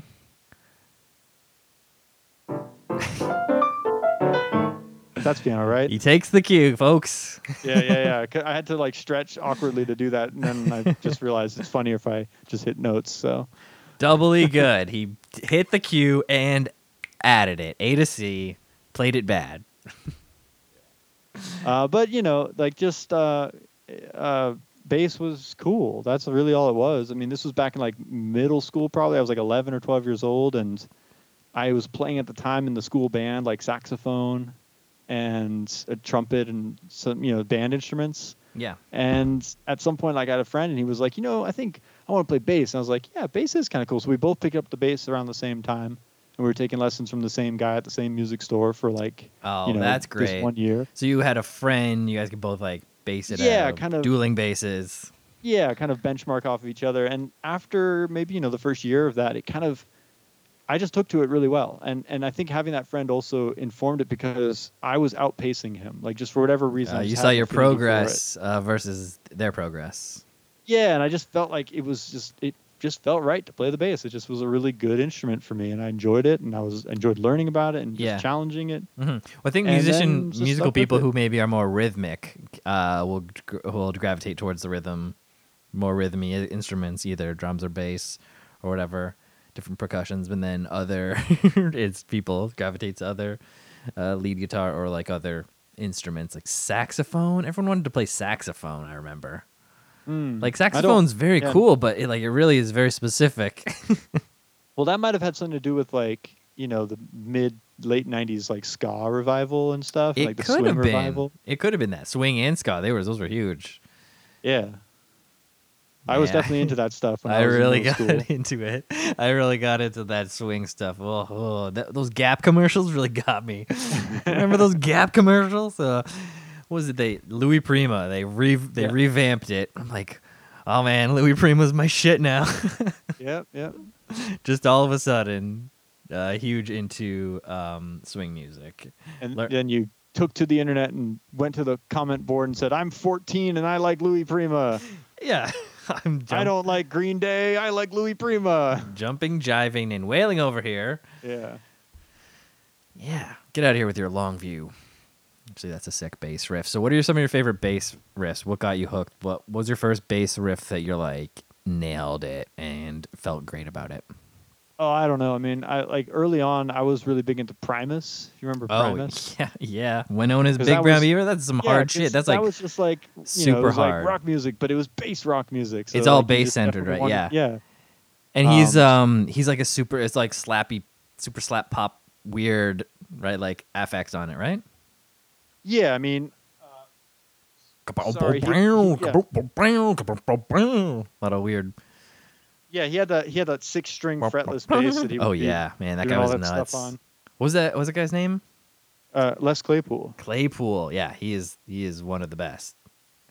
that's piano, right? He takes the cue, folks. yeah, yeah, yeah. I had to like stretch awkwardly to do that, and then I (laughs) just realized it's funnier if I just hit notes. So Doubly (laughs) good. He hit the cue and added it. A to C. Played it bad. (laughs) Uh, but you know, like just uh, uh, bass was cool. That's really all it was. I mean, this was back in like middle school, probably. I was like 11 or 12 years old, and I was playing at the time in the school band, like saxophone and a trumpet and some, you know, band instruments. Yeah. And at some point, like, I had a friend, and he was like, you know, I think I want to play bass. And I was like, yeah, bass is kind of cool. So we both picked up the bass around the same time. And we were taking lessons from the same guy at the same music store for like, Oh, you know, that's great. one year. So you had a friend. You guys could both like base it Yeah, out. kind of- dueling basses. yeah, kind of benchmark off of each other. And after maybe you know the first year of that, it kind of I just took to it really well. And and I think having that friend also informed it because I was outpacing him, like just for whatever reason. Uh, you saw your affinity for it. progress uh, versus their progress. Yeah, and I just felt like it was just it just felt right to play the bass. It just was a really good instrument for me, and I enjoyed it, and I was enjoyed learning about it and just Yeah. challenging it. hmm Well, I think And musician musical people who maybe are more rhythmic uh, will will gravitate towards the rhythm, more rhythmy instruments, either drums or bass or whatever, different percussions. But then other (laughs) it's people gravitate to other uh, lead guitar or like other instruments like saxophone. Everyone wanted to play saxophone. I remember. Mm. Like saxophone's very yeah. cool, but it, like it really is very specific. (laughs) Well, that might have had something to do with like you know the mid late '90s like ska revival and stuff, it like the could swing have been. revival. It could have been that swing and ska. They were those were huge. Yeah. I was definitely into that stuff. When (laughs) I, I was in really middle got school. (laughs) into it. I really got into that swing stuff. Oh, oh that, those Gap commercials really got me. Remember those Gap commercials? Uh, what was it? They Louis Prima. They re they Yeah. revamped it. I'm like, oh man, Louis Prima's my shit now. (laughs) Yep, yep. Just all of a sudden, uh, huge into um, swing music. And Lear- then you took to the internet and went to the comment board and said, "I'm 14 and I like Louis Prima. Yeah, (laughs) I'm I don't like Green Day. I like Louis Prima." jumping, jiving, and wailing over here. Yeah. Yeah, get out of here with your long view. Actually, that's a sick bass riff. So, what are some of your favorite bass riffs? What got you hooked? What was your first bass riff that you're like nailed it and felt great about it? Oh, I don't know. I mean, I like early on, I was really big into Primus. If you remember Primus? Oh, yeah, yeah. Wynona's Big that Brown was- Beaver. That's some Yeah, hard shit. That's that like was just like you know, super it was hard. like rock music, but it was bass rock music. So It's all like, you bass-centered, right? wanted- Yeah. yeah. and he's um, um he's like a super. It's like slappy, super slap pop weird, right? Like FX on it, right? Yeah, I mean, Sorry, he- he- yeah. A lot of weird. yeah, he had that he had that six string fretless bass that he Oh would be yeah, man, that guy was that nuts. What was that? What was that guy's name? Uh, Les Claypool. Claypool. Yeah, he is. He is one of the best.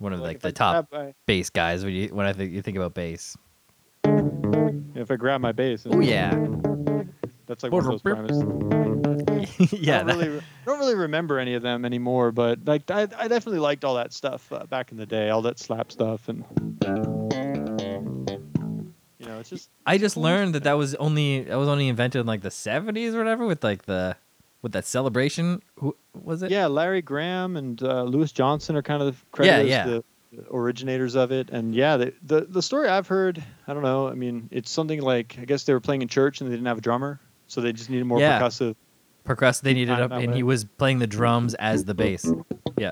One of Like, like the top bass guys when you when I think you think about bass. if I grab my bass, Oh yeah, that's like one of those Primus. (laughs) yeah. I don't really, don't really remember any of them anymore, but like I, I definitely liked all that stuff uh, back in the day, all that slap stuff, and you know, it's just I just learned that that was only that was only invented in like the seventies or whatever with like the with that celebration. Who was it? yeah. Larry Graham and uh, Louis Johnson are kind of credited Yeah, yeah. the the originators of it, and yeah, the, the the story I've heard, I don't know. I mean, it's something like I guess they were playing in church and they didn't have a drummer, so they just needed more Yeah. percussive Needed up, and he was playing the drums as the bass. Yeah.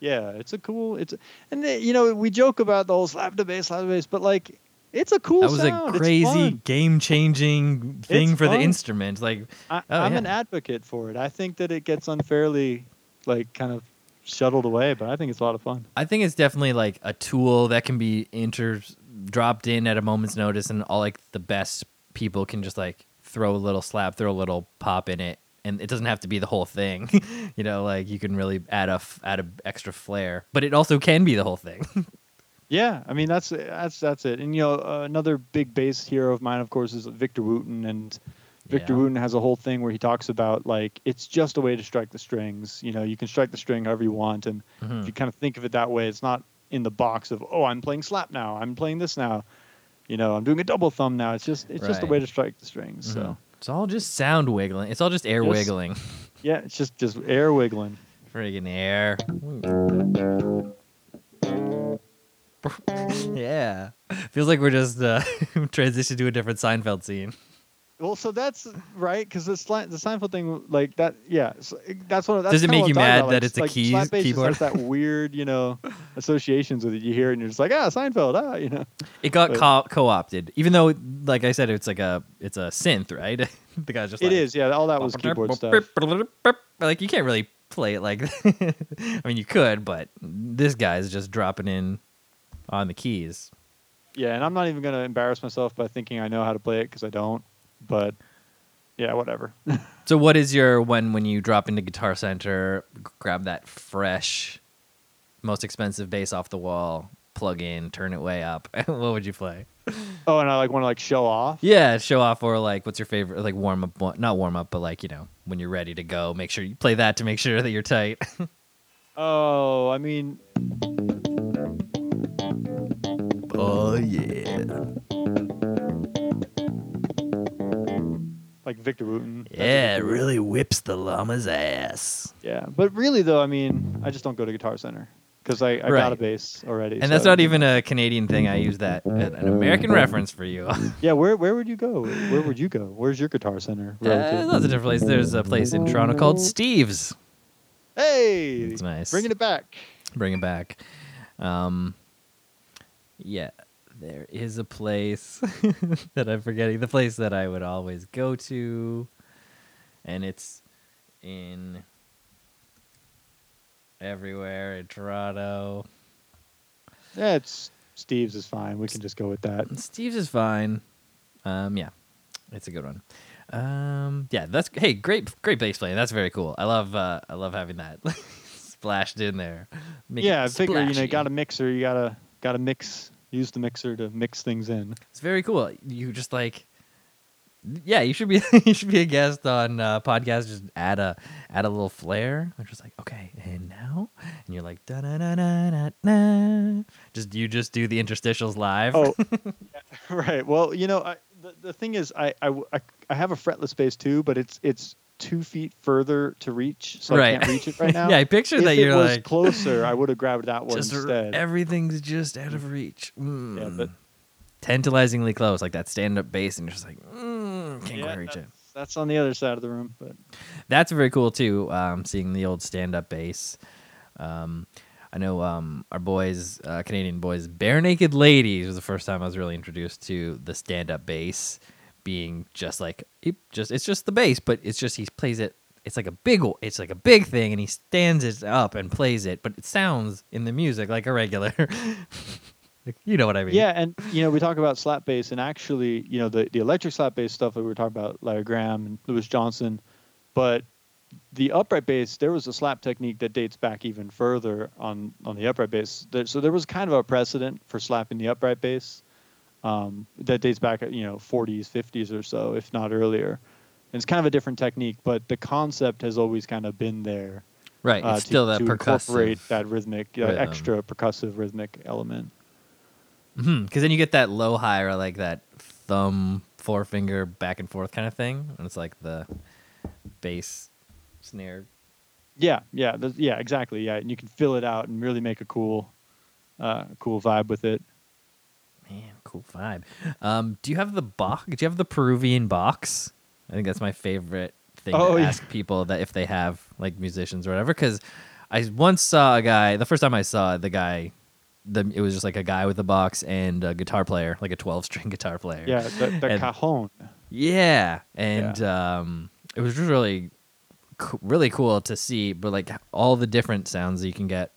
Yeah, it's a cool. It's and they, you know we joke about the whole slap the bass, slap the bass, but like it's a cool That was sound. a crazy, game-changing thing It's for the instrument. Like, I, Oh, I'm yeah. an advocate for it. I think that it gets unfairly, like, kind of shuttled away, but I think it's a lot of fun. I think it's definitely like a tool that can be inter dropped in at a moment's notice, and all like the best people can just like throw a little slap, throw a little pop in it, and it doesn't have to be the whole thing. (laughs) you know, like you can really add a f- add a extra flair, but it also can be the whole thing. (laughs) Yeah, I mean that's that's that's it. And you know, uh, another big bass hero of mine, of course, is Victor Wooten, and Victor Yeah. Wooten has a whole thing where he talks about like it's just a way to strike the strings. You know, you can strike the string however you want, and Mhm. if you kind of think of it that way, it's not in the box of oh, I'm playing slap now, I'm playing this now. You know, I'm doing a double thumb now. It's just it's just a way to strike the strings. Mhm. So It's all just sound wiggling. It's all just air Just- wiggling. (laughs) yeah, it's just just air wiggling. Friggin' air. (laughs) yeah. Feels like we're just uh, (laughs) transitioned to a different Seinfeld scene. Well, so that's right because the Sli- the Seinfeld thing, like that, yeah, so that's what. That's Does it make you mad about, that like, it's a like, keys- just keyboard? has that (laughs) weird, you know, associations with it. You hear it and you're just like, ah, Seinfeld, ah, you know. It got But- co- co-opted, even though, like I said, it's like a it's a synth, right? (laughs) the guy's just It like, is, yeah. All that was keyboard stuff. (laughs) Like you can't really play it like. I mean, you could, but this guy's just dropping in on the keys. Yeah, and I'm not even gonna embarrass myself by thinking I know how to play it because I don't. But yeah, whatever. (laughs) So, what is your when when you drop into Guitar Center, grab that fresh, most expensive bass off the wall, plug in, turn it way up? (laughs) what would you play? oh, and I like want to like show off. Yeah, show off or like what's your favorite like warm up not warm up but like, you know, when you're ready to go, make sure you play that to make sure that you're tight. (laughs) Oh, I mean, oh yeah. Like Victor Wooten. Yeah, it really whips the llama's ass. Yeah, but really though, I mean, I just don't go to Guitar Center because I, I got a bass already. And that's not even a Canadian thing. I use that an an American reference for you. (laughs) Yeah, where where would you go? Where would you go? Where's your Guitar Center? Uh, lots of different places. There's a place in Toronto called Steve's. hey, It's nice. bringing it back. bring it back. Um, yeah, there is a place (laughs) that I'm forgetting. The place that I would always go to, and it's in everywhere in Toronto. Yeah, it's Steve's is fine. We can just go with that. Steve's is fine. Um, yeah, it's a good one. Um, yeah, that's hey, great, great bass playing. That's very cool. I love, uh, I love having that (laughs) splashed in there. Make yeah, I figure you know you got a mixer. You gotta gotta mix. Use the mixer to mix things in. It's very cool. You just like, yeah, you should be (laughs) you should be a guest on uh, podcast. Just add a add a little flair. I'm just like, okay, and now, and you're like, da da da da da da. Just you just do the interstitials live. Oh, yeah, (laughs) (laughs) right. Well, you know, I, the the thing is, I I I have a fretless bass too, but it's it's two feet further to reach, so right. I can't reach it right (laughs) now. yeah, I picture if that you're was like closer, I (laughs) would have grabbed that one just instead. everything's just out of reach. Yeah, but Mm. tantalizingly close, like that stand up bass, and you're just like, mm, can't yeah, quite reach it. that's, that's on the other side of the room. But that's very cool too. Um, seeing the old stand-up bass. Um, I know um, our boys, uh, Canadian boys, Barenaked Ladies was the first time I was really introduced to the stand-up bass, being just like just it's just the bass, but it's just he plays it. It's like a big, it's like a big thing, and he stands it up and plays it, but it sounds in the music like a regular. (laughs) you know what I mean? yeah, and you know, we talk about slap bass, and actually, you know, the the electric slap bass stuff that we were talking about, Larry Graham and Louis Johnson, but the upright bass, there was a slap technique that dates back even further on on the upright bass. There, so there was kind of a precedent for slapping the upright bass um, that dates back, you know, 40s, 50s or so, if not earlier. And it's kind of a different technique, but the concept has always kind of been there. right. uh, It's to- still that to incorporate percussive. that rhythmic, uh, rhythm. extra percussive rhythmic element. Because then you get that low high or like that thumb forefinger back and forth kind of thing, and it's like the bass snare. Yeah, yeah, yeah, exactly. Yeah, and you can fill it out and really make a cool, uh, cool vibe with it. Man, cool vibe. Um, do you have the box? Do you have the Peruvian box? I think that's my favorite thing Oh, to yeah. ask people that if they have like musicians or whatever. Because I once saw a guy. The first time I saw the guy, the it was just like a guy with a box and a guitar player, like a twelve string (laughs) guitar player. Yeah, the, the And- cajon. Yeah, and um, it was just really, really cool to see. But like all the different sounds that you can get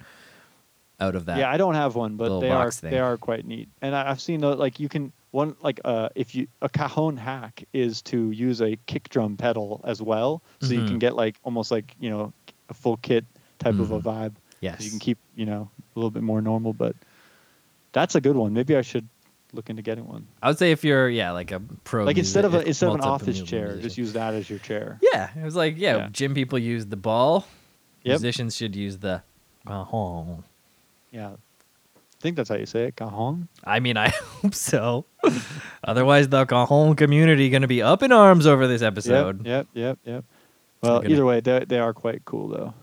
out of that. Yeah, I don't have one, but they are thing. they are quite neat. And I, I've seen the, like you can one like uh if you a cajon hack is to use a kick drum pedal as well, so you Mhm. can get like almost like you know a full kit type of a Mhm. vibe. yes, You can keep you know a little bit more normal, but that's a good one. Maybe I should look into getting one. I would say if you're yeah like a pro, Like instead of a, instead of an office chair, musician. just use that as your chair. yeah, it was like yeah, Yeah. gym people use the ball. Yep. Musicians should use the cajon. Yeah, I think that's how you say it, cajon. I mean, I (laughs) hope so. Otherwise, the cajon community going to be up in arms over this episode. Yep, yep, yep, yep. Well, gonna- either way, they they are quite cool though.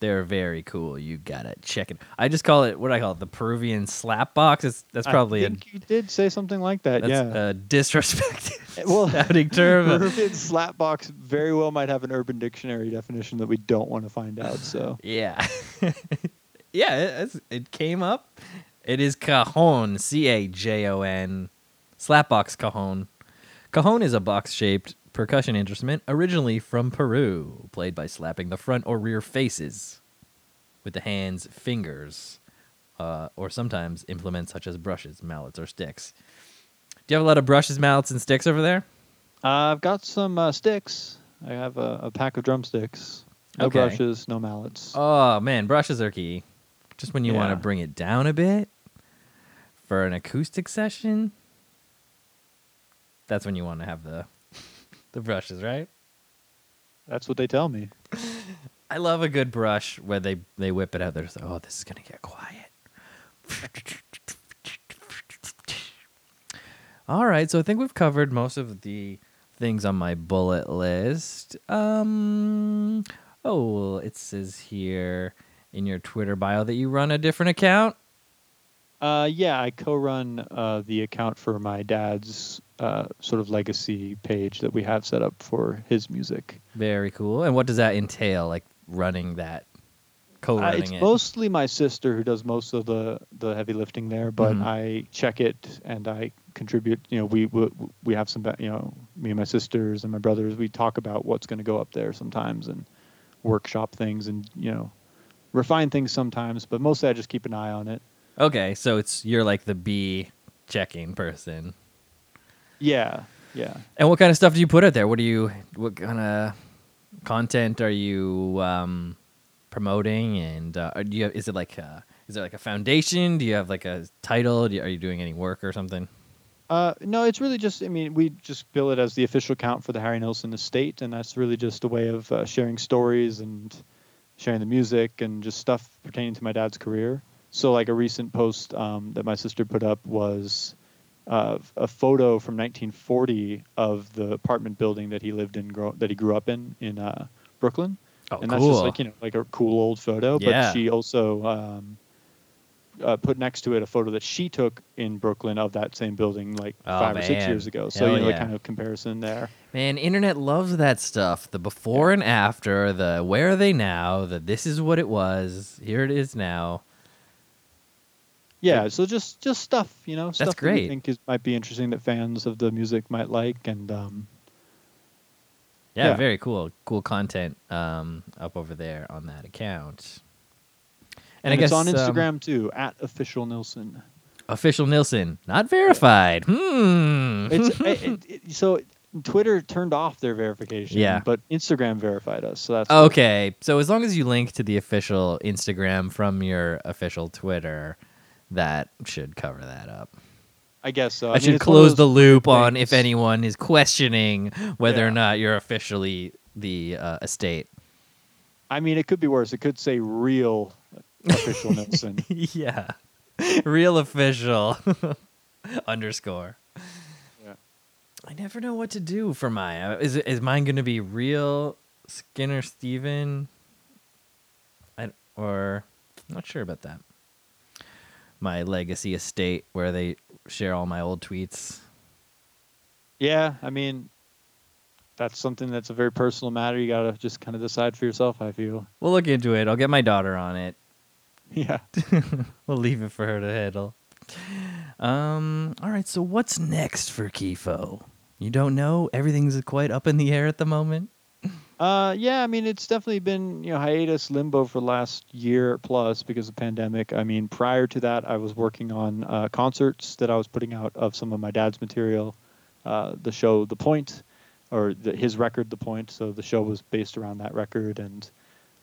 They're very cool. You gotta check it. I just call it what do I call it the Peruvian slap box. It's, that's probably I a think you did say something like that. that's yeah. a disrespectful (laughs) eh, Well, sounding (laughs) term. Urban slapbox very well might have an Urban Dictionary definition that we don't want to find out. So yeah, yeah. It, it's- it came up. It is cajon. C a j o n. Slapbox cajon. Cajon is a box-shaped percussion instrument originally from Peru, played by slapping the front or rear faces with the hands, fingers, uh, or sometimes implements such as brushes, mallets, or sticks. Do you have a lot of brushes, mallets, and sticks over there? uh, I've got some uh, sticks. I have a, a pack of drumsticks. No Okay. brushes, no mallets. Oh man, brushes are key. Just when you want to bring it down a bit for an acoustic session, that's when you want to have the the brushes, right? That's what they tell me. I love a good brush where they they whip it out. They're just like, oh, this is gonna get quiet. All right, so I think we've covered most of the things on my bullet list. Um, oh, it says here in your Twitter bio that you run a different account. Uh, yeah, I co-run uh, the account for my dad's uh, sort of legacy page that we have set up for his music. Very cool. And what does that entail? Like running that, Uh, co-running it's it. mostly my sister who does most of the the heavy lifting there, but Mhm. I check it and I contribute. You know, we we, we have some, you know, me and my sisters and my brothers. We talk about what's going to go up there sometimes and workshop things and you know refine things sometimes. But mostly I just keep an eye on it. okay, so it's you're like the B checking person. Yeah, yeah. And what kind of stuff do you put out there? What do you what kind of content are you um, promoting? And uh, do you have, is it like a, is there like a foundation? Do you have like a title? Do you, are you doing any work or something? Uh, no, it's really just. I mean, we just bill it as the official account for the Harry Nilsson estate, and that's really just a way of uh, sharing stories and sharing the music and just stuff pertaining to my dad's career. So, like a recent post um, that my sister put up was uh, a photo from 1940 of the apartment building that he lived in, grow- that he grew up in in uh, Brooklyn, Oh, and cool. that's just like you know like a cool old photo. Yeah. But she also um, uh, put next to it a photo that she took in Brooklyn of that same building like Oh, five or six years ago. So Hell you know, yeah. the kind of comparison there. Man, internet loves that stuff. The before and after, the where are they now, the this is what it was, here it is now. Yeah, so just just stuff, you know, stuff that great. we think is might be interesting that fans of the music might like, and um, Yeah, Yeah. very cool. Cool content um, up over there on that account. And, I guess it's on um, Instagram too at official Nilsson. official Nilsson, not verified. Hmm. It's (laughs) it, it, so Twitter turned off their verification, Yeah. but Instagram verified us. So that's okay. So as long as you link to the official Instagram from your official Twitter, that should cover that up. I guess so. I, I, mean, should it's one of close the loop on if anyone is questioning whether or not you're officially the uh, estate. I mean, it could be worse. It could say real official Nilsson. (laughs) yeah. Real official (laughs) underscore. Yeah. I never know what to do for mine. Uh, Is mine going to be real Skinner Steven? I or I'm not sure about that. My legacy estate where they share all my old tweets. Yeah, I mean, that's something that's a very personal matter. You gotta just kind of decide for yourself. I feel. We'll look into it. I'll get my daughter on it. (laughs) Yeah. (laughs) we'll leave it for her to handle. Um. All right. So what's next for Kiefo? You don't know. Everything's quite up in the air at the moment. Uh, yeah, I mean, it's definitely been you know hiatus limbo for the last year plus because of the pandemic. I mean, prior to that, I was working on uh, concerts that I was putting out of some of my dad's material. Uh, the show, The Point, or the, his record, The Point. So the show was based around that record, and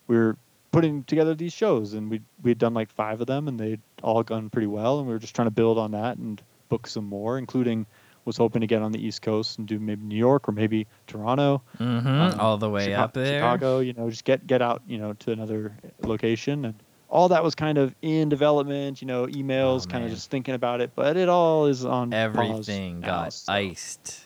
we were putting together these shows, and we we'd done like five of them, and they'd all gone pretty well, and we were just trying to build on that and book some more, including was hoping to get on the East Coast and do maybe New York or maybe Toronto, Mm-hmm. um, All the way Chica- up there. Chicago. You know, just get get out, you know, to another location, and all that was kind of in development. You know, emails, Oh, kind of just thinking about it, but it all is on Everything now, got so. iced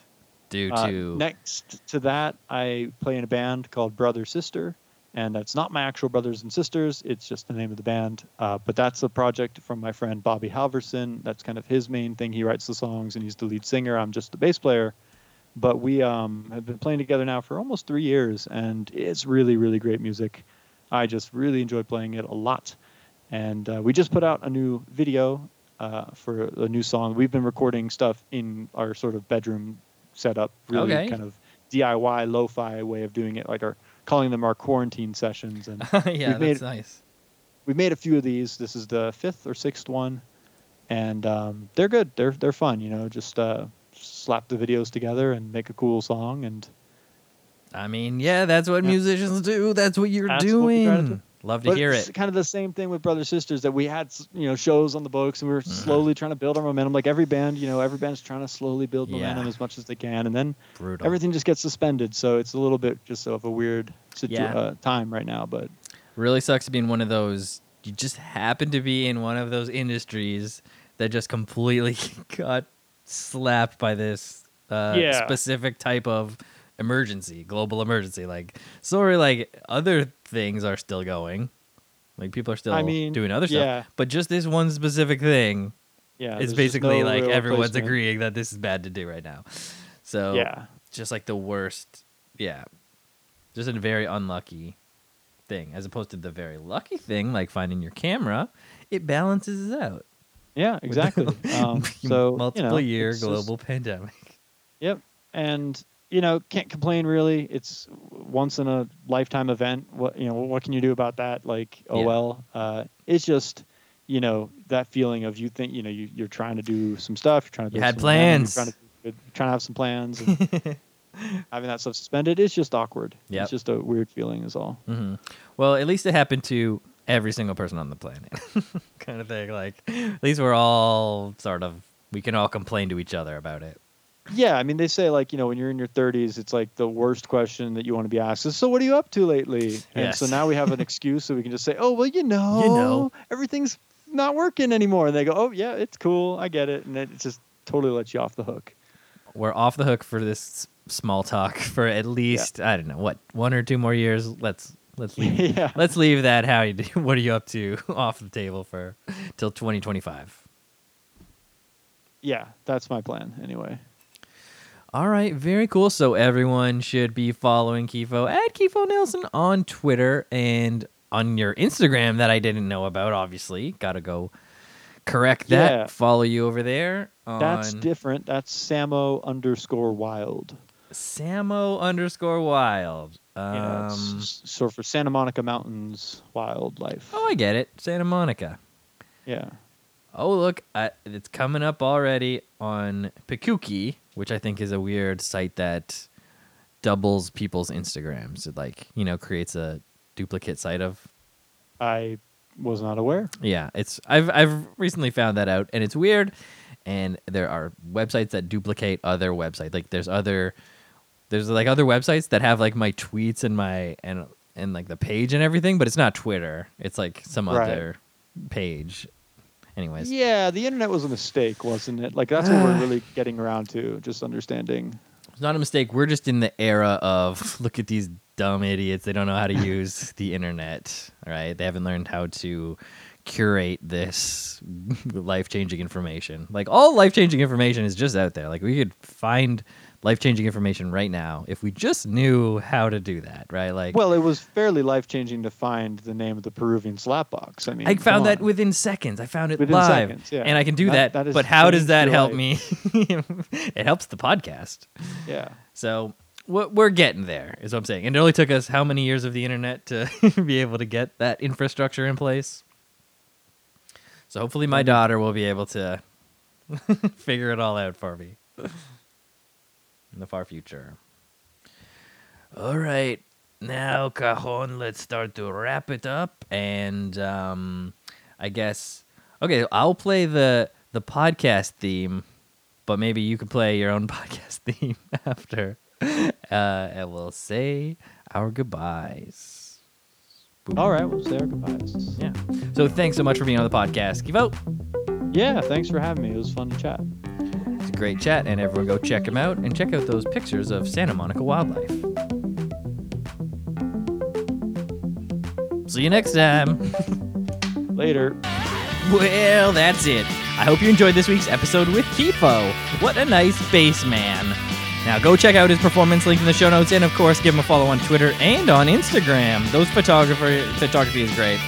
due Uh, to next to that, I play in a band called Brother Sister, and that's not my actual brothers and sisters. It's just the name of the band. Uh, but that's a project from my friend Bobby Halverson. That's kind of his main thing. He writes the songs, and he's the lead singer. I'm just the bass player. But we um, have been playing together now for almost three years, and it's really, really great music. I just really enjoy playing it a lot. And uh, we just put out a new video uh, for a new song. We've been recording stuff in our sort of bedroom setup, really Okay. kind of DIY lo-fi way of doing it, like our calling them our quarantine sessions. And (laughs) yeah, we've made- that's nice. we've made a few of these. This is the fifth or sixth one, and um, they're good. They're they're fun. You know, just uh, slap the videos together and make a cool song. And I mean, yeah, that's what Yeah. musicians do. That's what you're That's what we try to doing. do. Love to but hear it's it. kind of the same thing with Brothers Sisters that we had you know shows on the books and we were Mm-hmm. slowly trying to build our momentum. Like every band, you know, every band's trying to slowly build Yeah. momentum as much as they can, and then Brutal. everything just gets suspended. So it's a little bit just sort of a weird situ- Yeah. uh, time right now. But really sucks to be in one of those. You just happen to be in one of those industries that just completely (laughs) got slapped by this uh, Yeah. specific type of emergency, global emergency. Like, sorry, like other things are still going. Like people are still I mean, doing other yeah. stuff, but just this one specific thing yeah, it's basically no like everyone's agreeing that this is bad to do right now. So Yeah, just like the worst, yeah, just a very unlucky thing, as opposed to the very lucky thing, like finding your camera. It balances it out. yeah, exactly. (laughs) um, (laughs) so multiple you know, year it's just- global pandemic. Yep. And you know, can't complain really. It's once in a lifetime event. What you know, what can you do about that? Like, oh Yeah. well. Uh, it's just, you know, that feeling of you think, you know, you, you're trying to do some stuff. You're trying to. You had plans. Trying to, trying to have some plans. And (laughs) having that stuff suspended, it's just awkward. Yep. It's just a weird feeling, is all. hmm Well, at least it happened to every single person on the planet, (laughs) kind of thing. Like, at least we're all sort of we can all complain to each other about it. Yeah, I mean, they say like you know when you're in your 30s, it's like the worst question that you want to be asked is, "So what are you up to lately?" And so now we have an (laughs) excuse, so we can just say, "Oh, well, you know, you know. everything's not working anymore." And they go, "Oh, yeah, it's cool, I get it," and it just totally lets you off the hook. we're off the hook for this small talk (laughs) for at least I don't know what one or two more years. Let's let's leave (laughs) yeah, let's leave that. How you do? What are you up to off the table for till 2025? yeah, that's my plan anyway. All right, very cool. So everyone should be following Kiefo at Kiefo Nilsson on Twitter and on your Instagram that I didn't know about. Obviously, gotta go correct that. Yeah. Follow you over there on That's different. That's Samo underscore Wild. Samo underscore Wild. Um, Yeah, so for Santa Monica Mountains Wildlife. oh, I get it. Santa Monica. Yeah, Oh, look, I, it's coming up already on Picuki, which I think is a weird site that doubles people's Instagrams. It like you know creates a duplicate site of. I was not aware. Yeah, it's I've I've recently found that out, and it's weird. And there are websites that duplicate other websites. Like there's other there's like other websites that have like my tweets and my and and like the page and everything, but it's not Twitter. It's like some Right. other page. Anyways, Yeah, the internet was a mistake, wasn't it? Like that's what we're really (sighs) getting around to, just understanding. It's not a mistake. We're just in the era of (laughs) look at these dumb idiots. They don't know how to use (laughs) the internet. right? They haven't learned how to curate this (laughs) life changing information. Like all life changing information is just out there. Like we could find life changing information right now if we just knew how to do that, right? Like, Well, it was fairly life changing to find the name of the Peruvian slapbox. I mean, I found that within seconds. I found it Within live, seconds, yeah. and I can do That- that. that but how does that help life. me? (laughs) it helps the podcast. Yeah. So we're we're getting there, is what I'm saying. And it only took us how many years of the internet to (laughs) be able to get that infrastructure in place. So hopefully, my mm-hmm. daughter will be able to (laughs) figure it all out for me in the far future. All right, now Cajon, let's start to wrap it up, and um, I guess okay, I'll play the the podcast theme, but maybe you can play your own (laughs) podcast theme after, uh, and we'll say our goodbyes. Boom. All right. We'll say our goodbyes. Yeah. So thanks so much for being on the podcast. Give out. Yeah. Thanks for having me. It was fun to chat. Great chat, and everyone go check him out and check out those pictures of Santa Monica wildlife. See you next time. (laughs) Later. Well, that's it. I hope you enjoyed this week's episode with Kipo. What a nice bass man. Now go check out his performance link in the show notes, and of course, give him a follow on Twitter and on Instagram. Those photographer photography is great.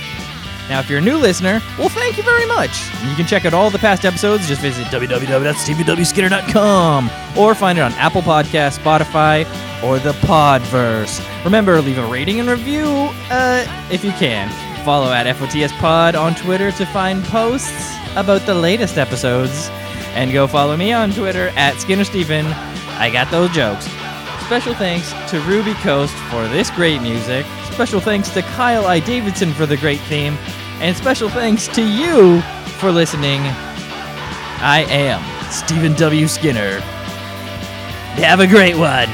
Now, if you're a new listener, well, thank you very much. You can check out all the past episodes. Just visit www.stevewskinner.com or find it on Apple Podcasts, Spotify, or the Podverse. Remember, leave a rating and review uh, if you can. Follow at FOTS Pod on Twitter to find posts about the latest episodes. And go follow me on Twitter at SkinnerSteven. I got those jokes. Special thanks to Ruby Coast for this great music. Special thanks to Kyle I. Davidson for the great theme. And special thanks to you for listening. I am Steven W. Skinner. Have a great one.